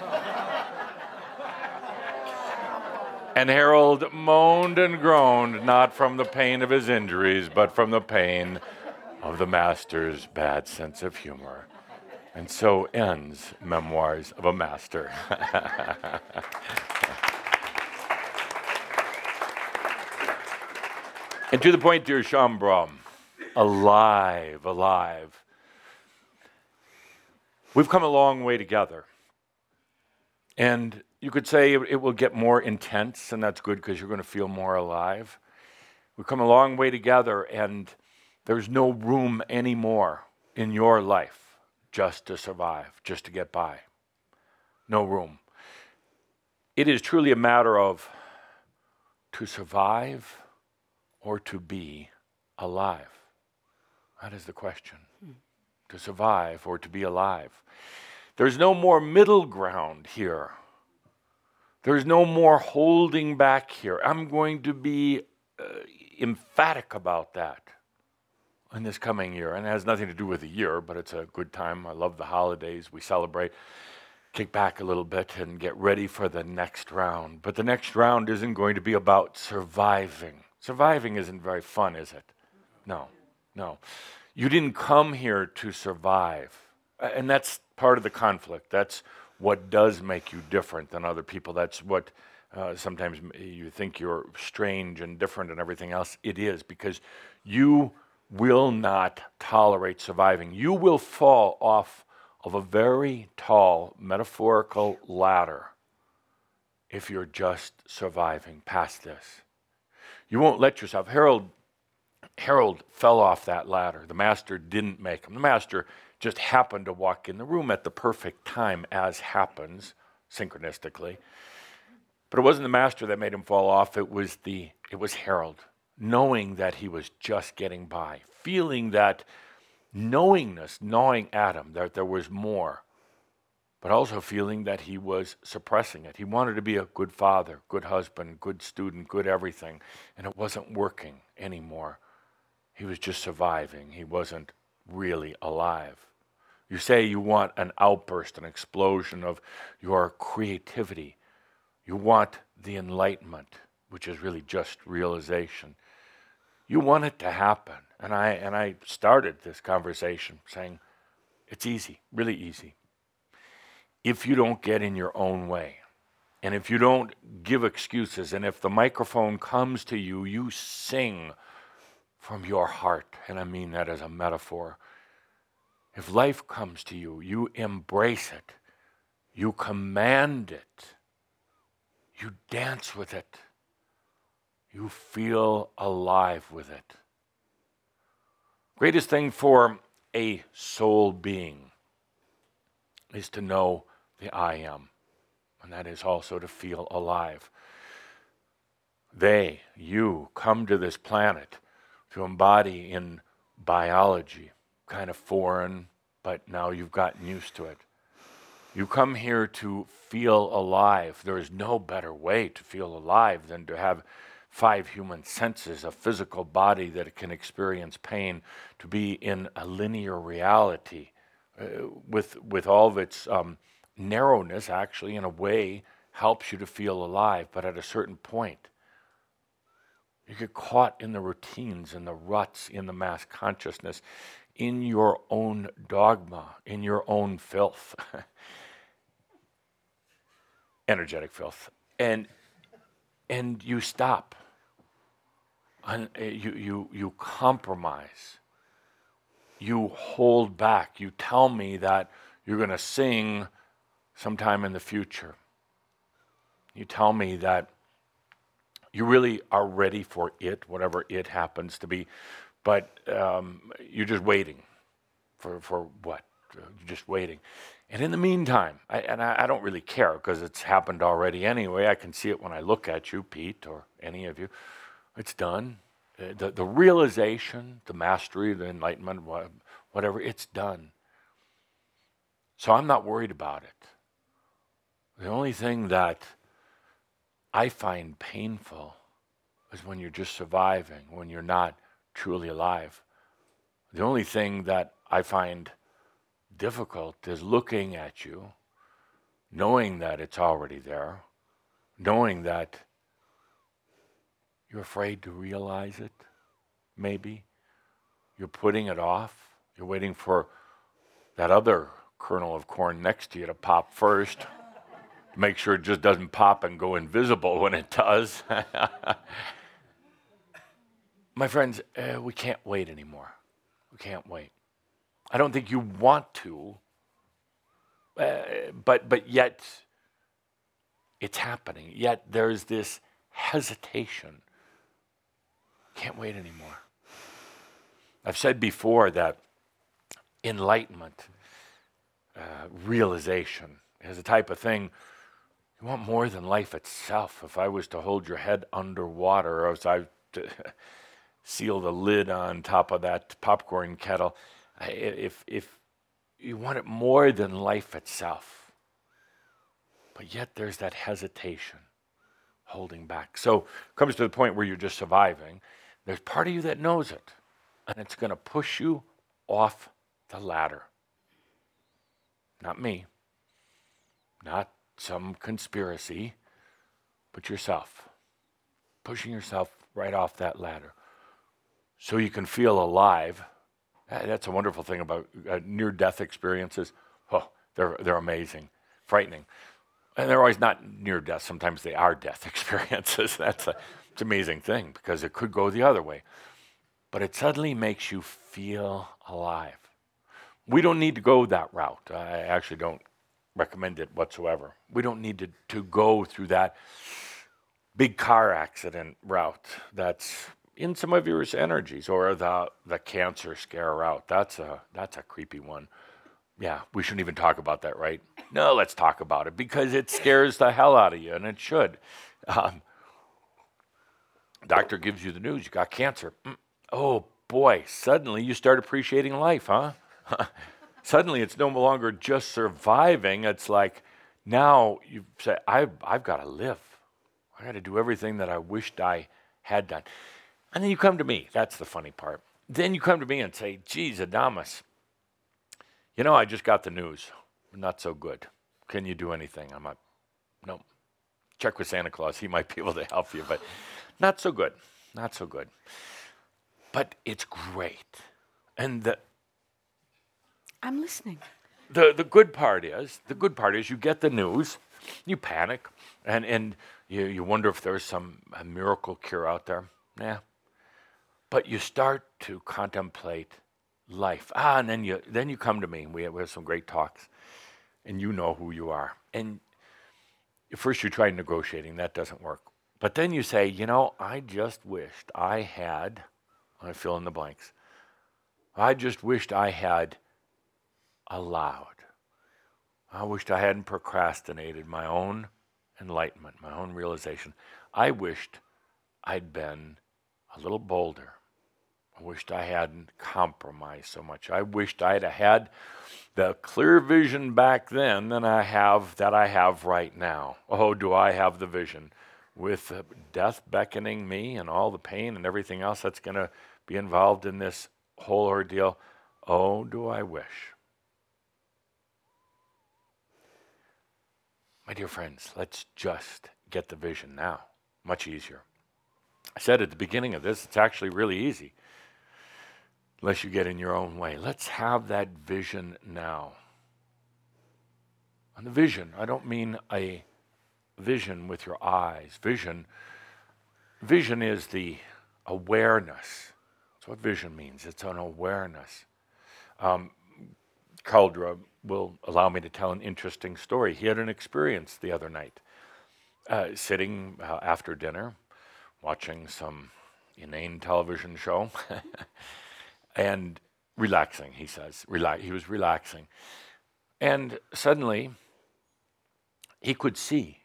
and Harold moaned and groaned, not from the pain of his injuries, but from the pain of the master's bad sense of humor. And so ends Memoirs of a Master. and to the point, dear Shaumbra, alive, alive. We've come a long way together. And you could say it, it will get more intense, and that's good because you're going to feel more alive. We've come a long way together, and there's no room anymore in your life just to survive, just to get by. No room. It is truly a matter of to survive or to be alive. That is the question. Hmm. To survive or to be alive. There's no more middle ground here. There's no more holding back here. I'm going to be uh, emphatic about that in this coming year. And it has nothing to do with the year, but it's a good time. I love the holidays. We celebrate, kick back a little bit, and get ready for the next round. But the next round isn't going to be about surviving. Surviving isn't very fun, is it? No, no. You didn't come here to survive. And that's part of the conflict. That's what does make you different than other people. That's what uh, sometimes you think you're strange and different and everything else. It is because you will not tolerate surviving. You will fall off of a very tall metaphorical ladder if you're just surviving past this. You won't let yourself. Harold Harold fell off that ladder. The master didn't make him. The master just happened to walk in the room at the perfect time, as happens synchronistically. But it wasn't the master that made him fall off, it was the it was Harold, knowing that he was just getting by, feeling that knowingness, gnawing at him, that there was more, but also feeling that he was suppressing it. He wanted to be a good father, good husband, good student, good everything, and it wasn't working anymore. He was just surviving. He wasn't really alive. You say you want an outburst, an explosion of your creativity. You want the enlightenment, which is really just realization. You want it to happen. And I, and I started this conversation saying, it's easy, really easy. If you don't get in your own way, and if you don't give excuses, and if the microphone comes to you, you sing from your heart, and I mean that as a metaphor. If life comes to you, you embrace it, you command it, you dance with it, You feel alive with it. Greatest thing for a soul being is to know the I am, and that is also to feel alive. They, you, come to this planet to embody in biology, kind of foreign, but now you've gotten used to it. You come here to feel alive. There is no better way to feel alive than to have five human senses, a physical body that can experience pain, to be in a linear reality uh, with, with all of its um, narrowness, actually, in a way, helps you to feel alive. But at a certain point, you get caught in the routines and the ruts in the mass consciousness, in your own dogma, in your own filth, energetic filth, and and you stop. Uh, you you you compromise. You hold back. You tell me that you're going to sing sometime in the future. You tell me that you really are ready for it, whatever it happens to be, but um, you're just waiting for, for what? You're just waiting. And in the meantime, I, and I, I don't really care because it's happened already anyway. I can see it when I look at you, Pete, or any of you. It's done. Uh, the, the realization, the mastery, the enlightenment, whatever, it's done. So I'm not worried about it. The only thing that I find painful is when you're just surviving, when you're not truly alive. The only thing that I find difficult is looking at you, knowing that it's already there, knowing that you're afraid to realize it, maybe. You're putting it off. You're waiting for that other kernel of corn next to you to pop first to make sure it just doesn't pop and go invisible when it does. My friends, uh, we can't wait anymore. We can't wait. I don't think you want to, uh, but but yet it's happening. Yet there's this hesitation. Can't wait anymore. I've said before that enlightenment, uh, realization, is a type of thing you want more than life itself. If I was to hold your head underwater, or if I to seal the lid on top of that popcorn kettle, if if you want it more than life itself, but yet there's that hesitation, holding back. So it comes to the point where you're just surviving. There's part of you that knows it, and it's going to push you off the ladder. Not me. Not some conspiracy, but yourself, pushing yourself right off that ladder so you can feel alive. That's a wonderful thing about uh, near death experiences. Oh, they're, they're amazing, frightening. And they're always not near death, sometimes they are death experiences. That's a, it's an amazing thing because it could go the other way. But it suddenly makes you feel alive. We don't need to go that route. I actually don't recommend it whatsoever. We don't need to, to go through that big car accident route that's in some of your energies or the, the cancer scare route. That's a, that's a creepy one. Yeah, we shouldn't even talk about that, right? No, let's talk about it because it scares the hell out of you, and it should. Um, doctor gives you the news you got cancer. Mm. Oh boy, suddenly you start appreciating life, huh? suddenly it's no longer just surviving. It's like now you say, I've, I've got to live. I got to do everything that I wished I had done. And then you come to me. That's the funny part. Then you come to me and say, geez, Adamus, you know, I just got the news. Not so good. Can you do anything? I'm like, no. Check with Santa Claus. He might be able to help you, but not so good. Not so good. But it's great. And the, I'm listening. The the good part is the good part is you get the news, you panic, and and you you wonder if there's some miracle cure out there. Yeah. But you start to contemplate life. Ah, and then you then you come to me. We have, we have some great talks, and you know who you are. And first you try negotiating. That doesn't work. But then you say, you know, I just wished I had, I fill in the blanks. I just wished I had allowed. I wished I hadn't procrastinated my own enlightenment, my own realization. I wished I'd been a little bolder. I wished I hadn't compromised so much. I wished I'd had the clear vision back then than I have that I have right now. Oh, do I have the vision with death beckoning me and all the pain and everything else that's going to be involved in this whole ordeal? Oh, do I wish. My dear friends, let's just get the vision now. Much easier. I said at the beginning of this, it's actually really easy unless you get in your own way. Let's have that vision now. And the vision, I don't mean a vision with your eyes. Vision, vision is the awareness. That's what vision means. It's an awareness. Um, Cauldre will allow me to tell an interesting story. He had an experience the other night, uh, sitting uh, after dinner, watching some inane television show. and relaxing, he says. Relax, he was relaxing. And suddenly, he could see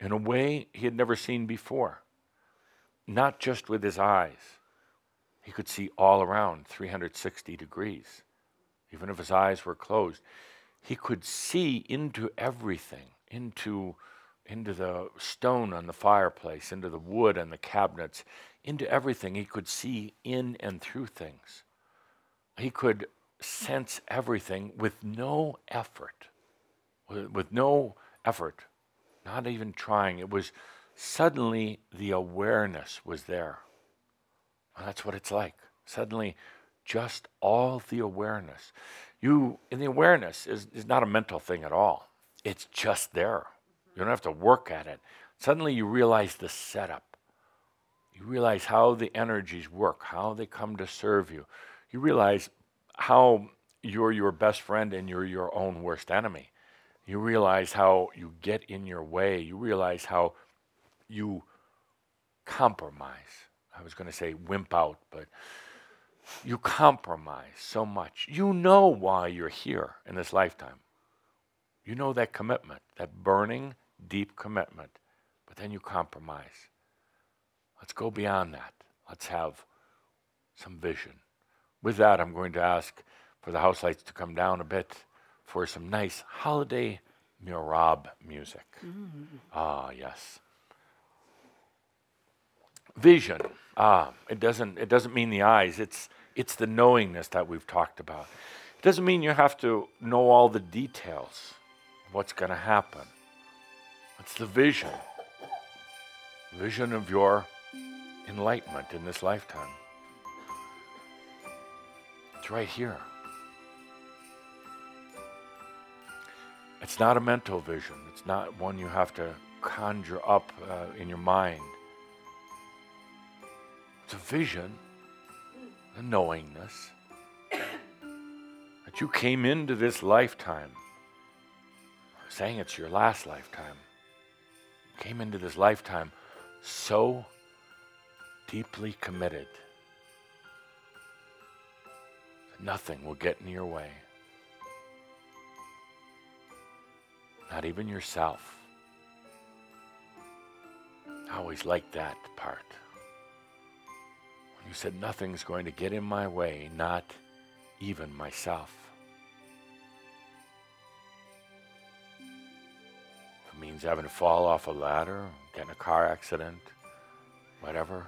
in a way he had never seen before, not just with his eyes. He could see all around 360 degrees, even if his eyes were closed. He could see into everything, into, into the stone on the fireplace, into the wood and the cabinets, into everything. He could see in and through things he could sense everything with no effort, with, with no effort, not even trying. It was suddenly the awareness was there. That's what it's like. Suddenly, just all the awareness. You, in the awareness, is, is not a mental thing at all. It's just there. You don't have to work at it. Suddenly, you realize the setup. You realize how the energies work, how they come to serve you you realize how you're your best friend and you're your own worst enemy. You realize how you get in your way. You realize how you compromise. I was going to say wimp out, but you compromise so much. You know why you're here in this lifetime. You know that commitment, that burning, deep commitment, but then you compromise. Let's go beyond that. Let's have some vision. With that, I'm going to ask for the house lights to come down a bit for some nice holiday merabh music. Mm. Ah, yes. Vision. Ah, it doesn't it doesn't mean the eyes. It's it's the knowingness that we've talked about. It doesn't mean you have to know all the details of what's going to happen. It's the vision. Vision of your enlightenment in this lifetime. It's right here. It's not a mental vision. It's not one you have to conjure up uh, in your mind. It's a vision, a knowingness that you came into this lifetime, saying it's your last lifetime, came into this lifetime so deeply committed that Nothing will get in your way. Not even yourself. I always liked that part. When you said, Nothing's going to get in my way, not even myself. If it means having to fall off a ladder, get in a car accident, whatever.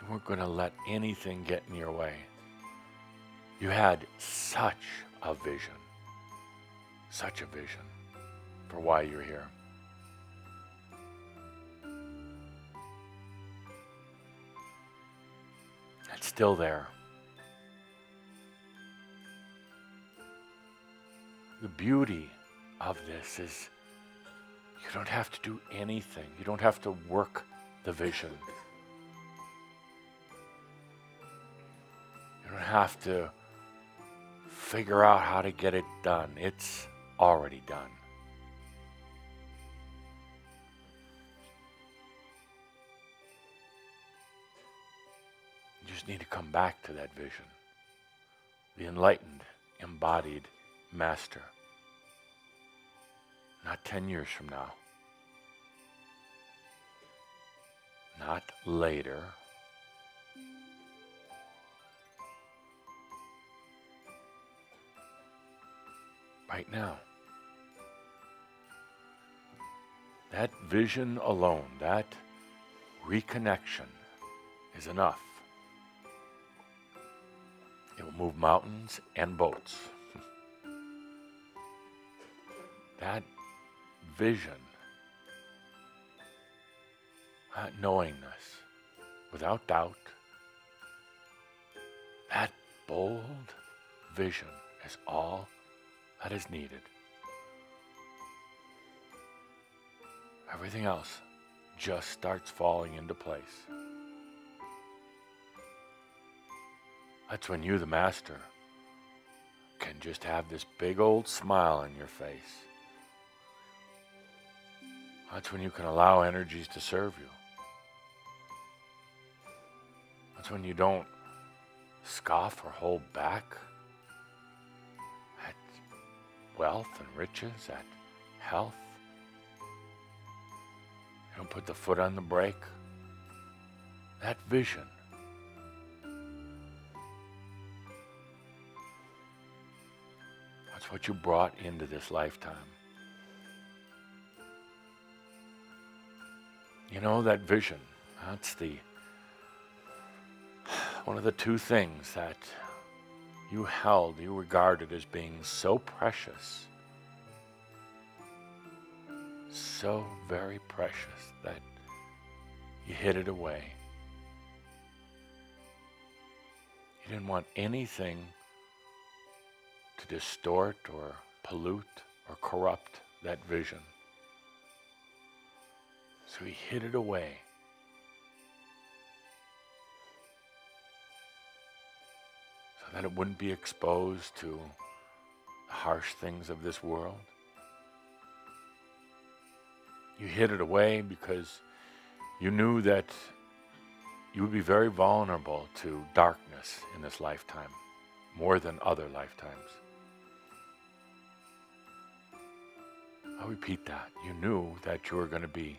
You weren't going to let anything get in your way. You had such a vision, such a vision for why you're here. It's still there. The beauty of this is you don't have to do anything. You don't have to work the vision. You don't have to figure out how to get it done. It's already done. You just need to come back to that vision. The enlightened, embodied master. Not 10 years from now. Not later Right now. That vision alone, that reconnection is enough. It will move mountains and boats. that vision, that knowingness, without doubt, that bold vision is all that is needed. Everything else just starts falling into place. That's when you, the master, can just have this big old smile on your face. That's when you can allow energies to serve you. That's when you don't scoff or hold back wealth and riches, at health. You don't put the foot on the brake. That vision. That's what you brought into this lifetime. You know, that vision, that's the one of the two things that you held, you regarded as being so precious, so very precious that you hid it away. You didn't want anything to distort or pollute or corrupt that vision. So he hid it away. That it wouldn't be exposed to harsh things of this world. You hid it away because you knew that you would be very vulnerable to darkness in this lifetime, more than other lifetimes. I'll repeat that. You knew that you were going to be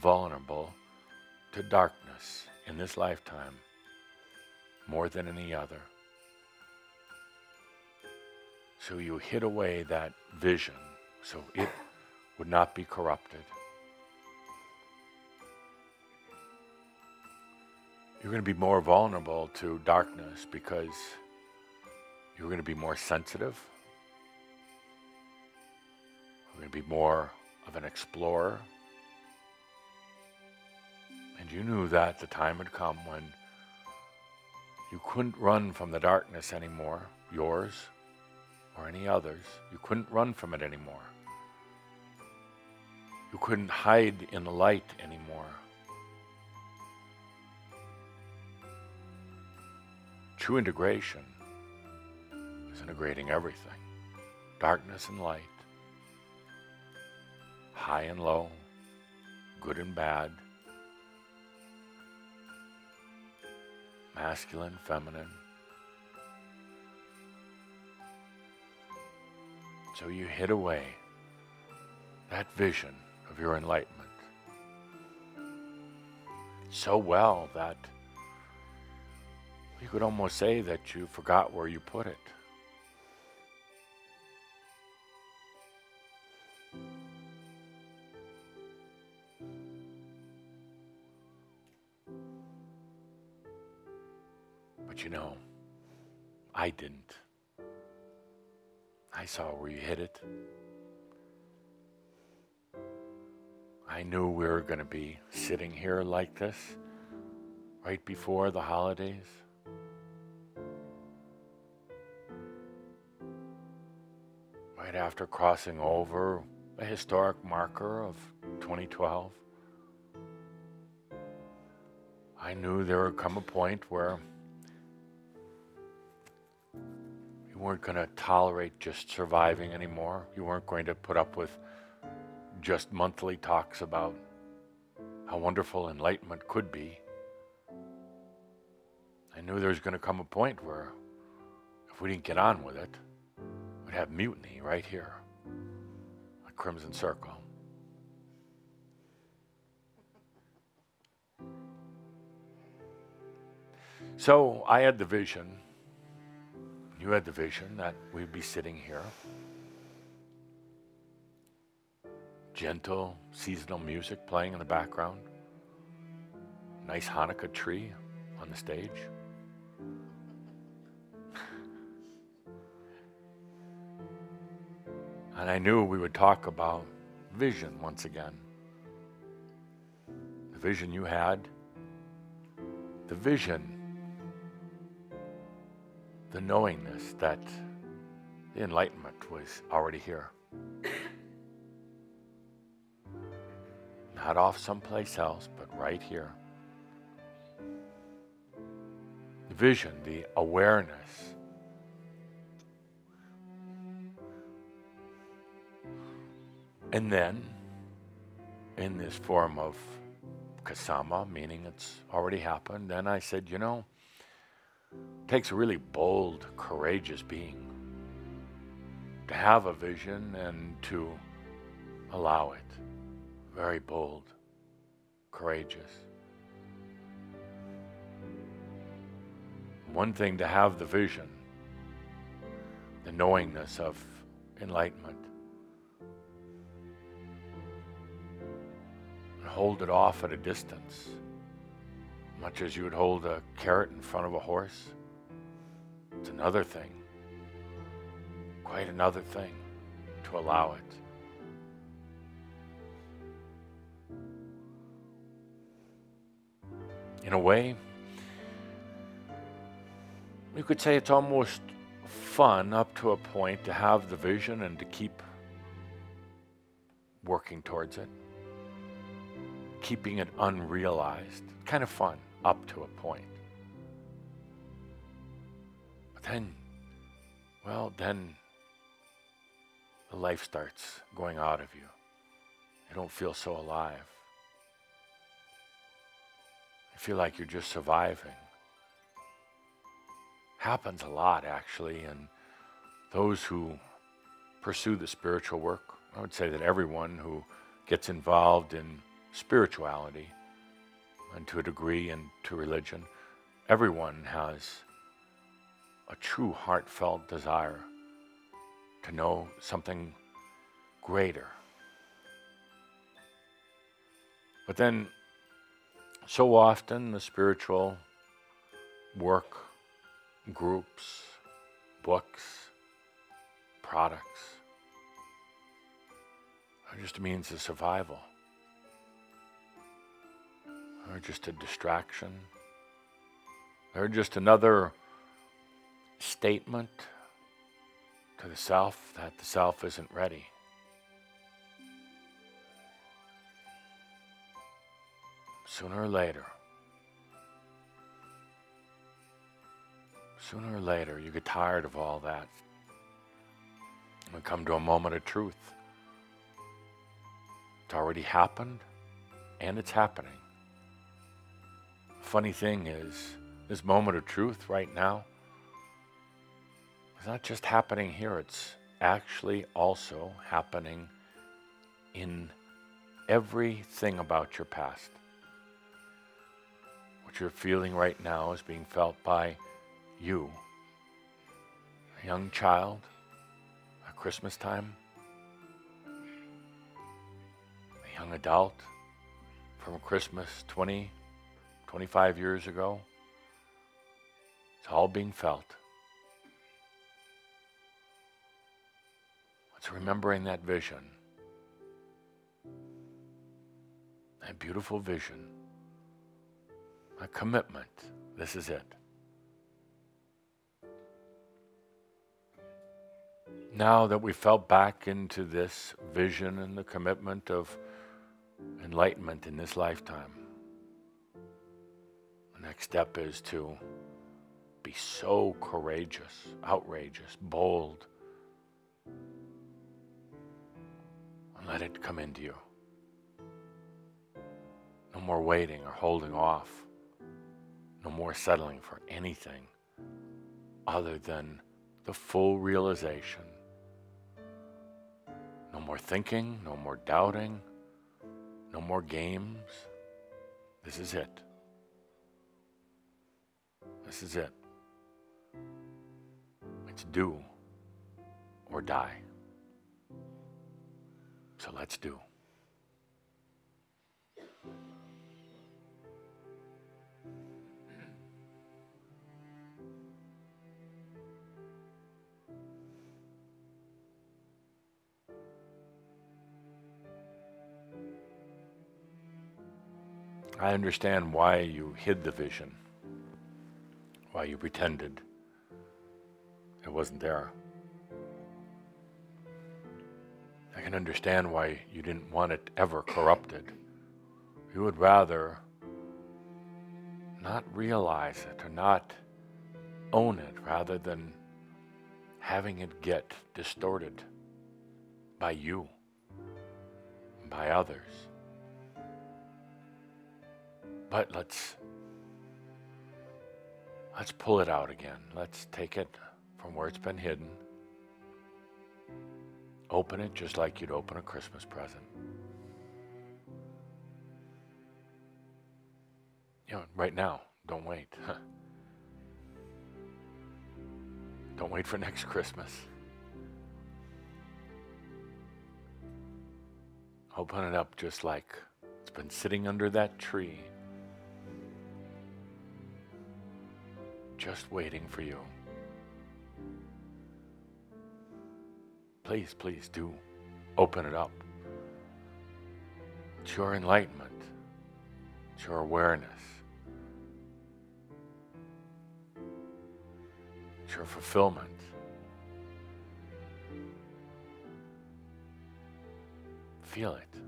vulnerable to darkness in this lifetime more than any other. So you hid away that vision so it would not be corrupted. You're going to be more vulnerable to darkness because you're going to be more sensitive. You're going to be more of an explorer. And you knew that the time had come when you couldn't run from the darkness anymore, yours or any others. You couldn't run from it anymore. You couldn't hide in the light anymore. True integration is integrating everything darkness and light, high and low, good and bad, masculine, feminine. So you hid away that vision of your enlightenment so well that you could almost say that you forgot where you put it. But you know, I didn't. I saw where you hid it. I knew we were going to be sitting here like this right before the holidays. Right after crossing over a historic marker of 2012. I knew there would come a point where weren't going to tolerate just surviving anymore. You weren't going to put up with just monthly talks about how wonderful enlightenment could be. I knew there was going to come a point where if we didn't get on with it, we'd have mutiny right here, a Crimson Circle. So I had the vision, you had the vision that we'd be sitting here. Gentle seasonal music playing in the background. Nice Hanukkah tree on the stage. And I knew we would talk about vision once again. The vision you had, the vision the knowingness that the enlightenment was already here. Not off someplace else, but right here. The vision, the awareness. And then, in this form of kasama, meaning it's already happened, then I said, you know, takes a really bold, courageous being to have a vision and to allow it. Very bold, courageous. One thing to have the vision, the knowingness of enlightenment, and hold it off at a distance much as you would hold a carrot in front of a horse. It's another thing, quite another thing to allow it. In a way, you could say it's almost fun up to a point to have the vision and to keep working towards it, keeping it unrealized. Kind of fun up to a point. But then, well, then the life starts going out of you. You don't feel so alive. You feel like you're just surviving. Happens a lot, actually, and those who pursue the spiritual work, I would say that everyone who gets involved in spirituality and to a degree into religion, everyone has a true heartfelt desire to know something greater. But then, so often, the spiritual work, groups, books, products are just a means of survival or just a distraction. They're just another statement to the self that the self isn't ready. Sooner or later, sooner or later, you get tired of all that and come to a moment of truth. It's already happened and it's happening. Funny thing is, this moment of truth right now is not just happening here, it's actually also happening in everything about your past. What you're feeling right now is being felt by you, a young child, at Christmas time, a young adult from Christmas 20, 25 years ago. It's all being felt. It's remembering that vision, that beautiful vision, a commitment. This is it. Now that we felt back into this vision and the commitment of enlightenment in this lifetime, next step is to be so courageous, outrageous, bold, and let it come into you. No more waiting or holding off. No more settling for anything other than the full realization. No more thinking, no more doubting, no more games. This is it. This is it. It's do or die. So let's do. I understand why you hid the vision, why you pretended it wasn't there. I can understand why you didn't want it ever corrupted. You would rather not realize it or not own it rather than having it get distorted by you, by others. But let's let's pull it out again. Let's take it from where it's been hidden. Open it just like you'd open a Christmas present. You know, right now, don't wait. don't wait for next Christmas. Open it up just like it's been sitting under that tree, just waiting for you. Please, please do open it up. It's your enlightenment, it's your awareness, it's your fulfillment. Feel it.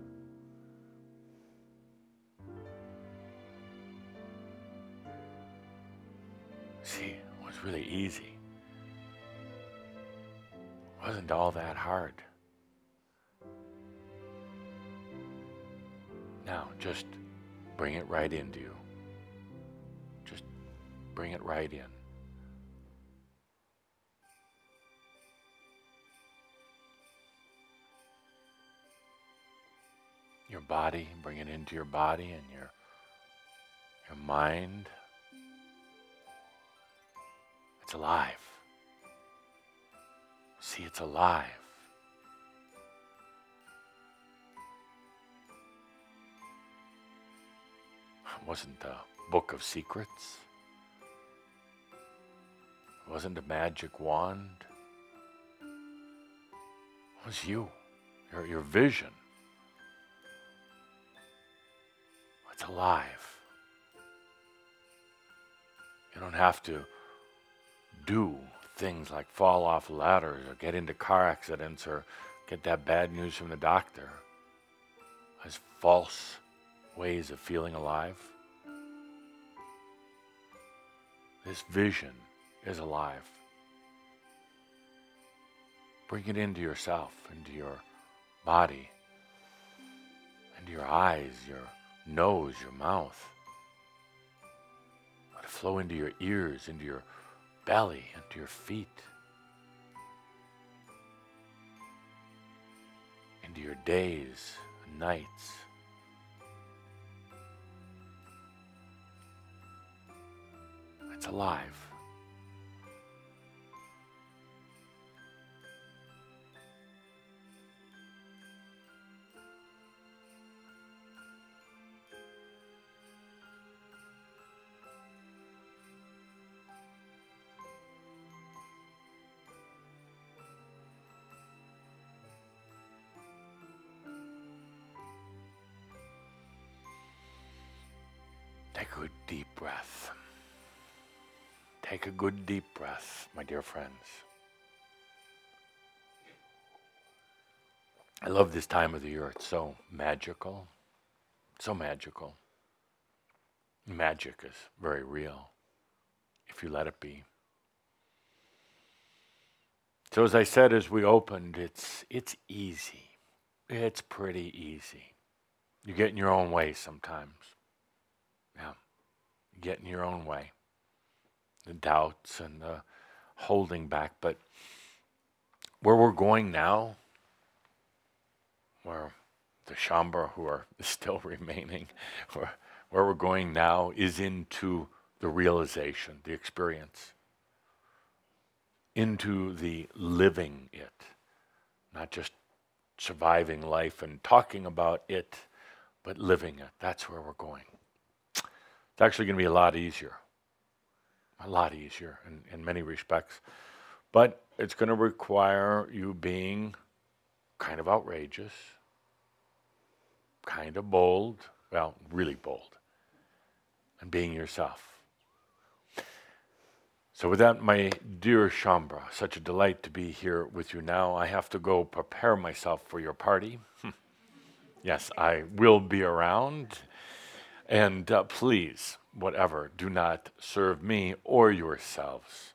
See, it was really easy It wasn't all that hard. Now, just bring it right into you. Just bring it right in. Your body, bring it into your body and your your mind. It's alive. See, it's alive. It wasn't a book of secrets. It wasn't a magic wand. It was you, your, your vision. It's alive. You don't have to do things like fall off ladders or get into car accidents or get that bad news from the doctor as false ways of feeling alive. This vision is alive. Bring it into yourself, into your body, into your eyes, your nose, your mouth. Let it flow into your ears, into your belly and to your feet, into your days and nights. It's alive. Good deep breath, my dear friends. I love this time of the year. It's so magical. So magical. Magic is very real if you let it be. So as I said as we opened, it's it's easy. It's pretty easy. You get in your own way sometimes get in your own way. The doubts and the holding back. But where we're going now, where the Shaumbra who are still remaining, where, where we're going now is into the realization, the experience, into the living it, not just surviving life and talking about it, but living it. That's where we're going. It's actually going to be a lot easier, a lot easier in, in many respects. But it's going to require you being kind of outrageous, kind of bold, well, really bold, and being yourself. So, with that, my dear Shaumbra, such a delight to be here with you now. I have to go prepare myself for your party. yes, I will be around. And uh, please, whatever, do not serve me or yourselves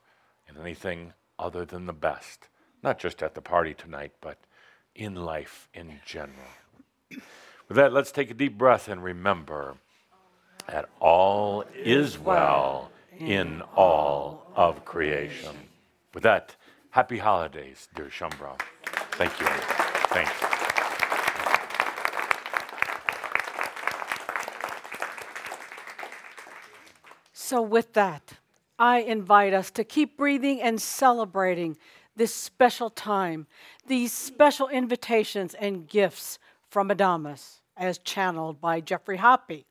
in anything other than the best, not just at the party tonight, but in life in general. With that, let's take a deep breath and remember that all is well in all of creation. With that, happy holidays, dear Shaumbra. Thank you. Thank So, with that, I invite us to keep breathing and celebrating this special time, these special invitations and gifts from Adamus, as channeled by Geoffrey Hoppe.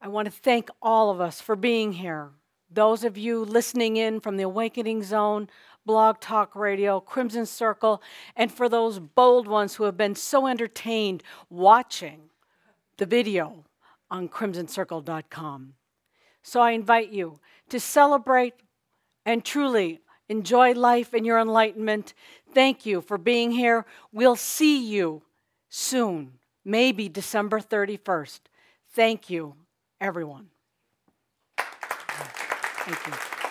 I want to thank all of us for being here. Those of you listening in from the Awakening Zone, Blog Talk Radio, Crimson Circle, and for those bold ones who have been so entertained watching the video on crimsoncircle.com. So I invite you to celebrate and truly enjoy life and your enlightenment. Thank you for being here. We'll see you soon, maybe December 31st. Thank you, everyone. Thank you.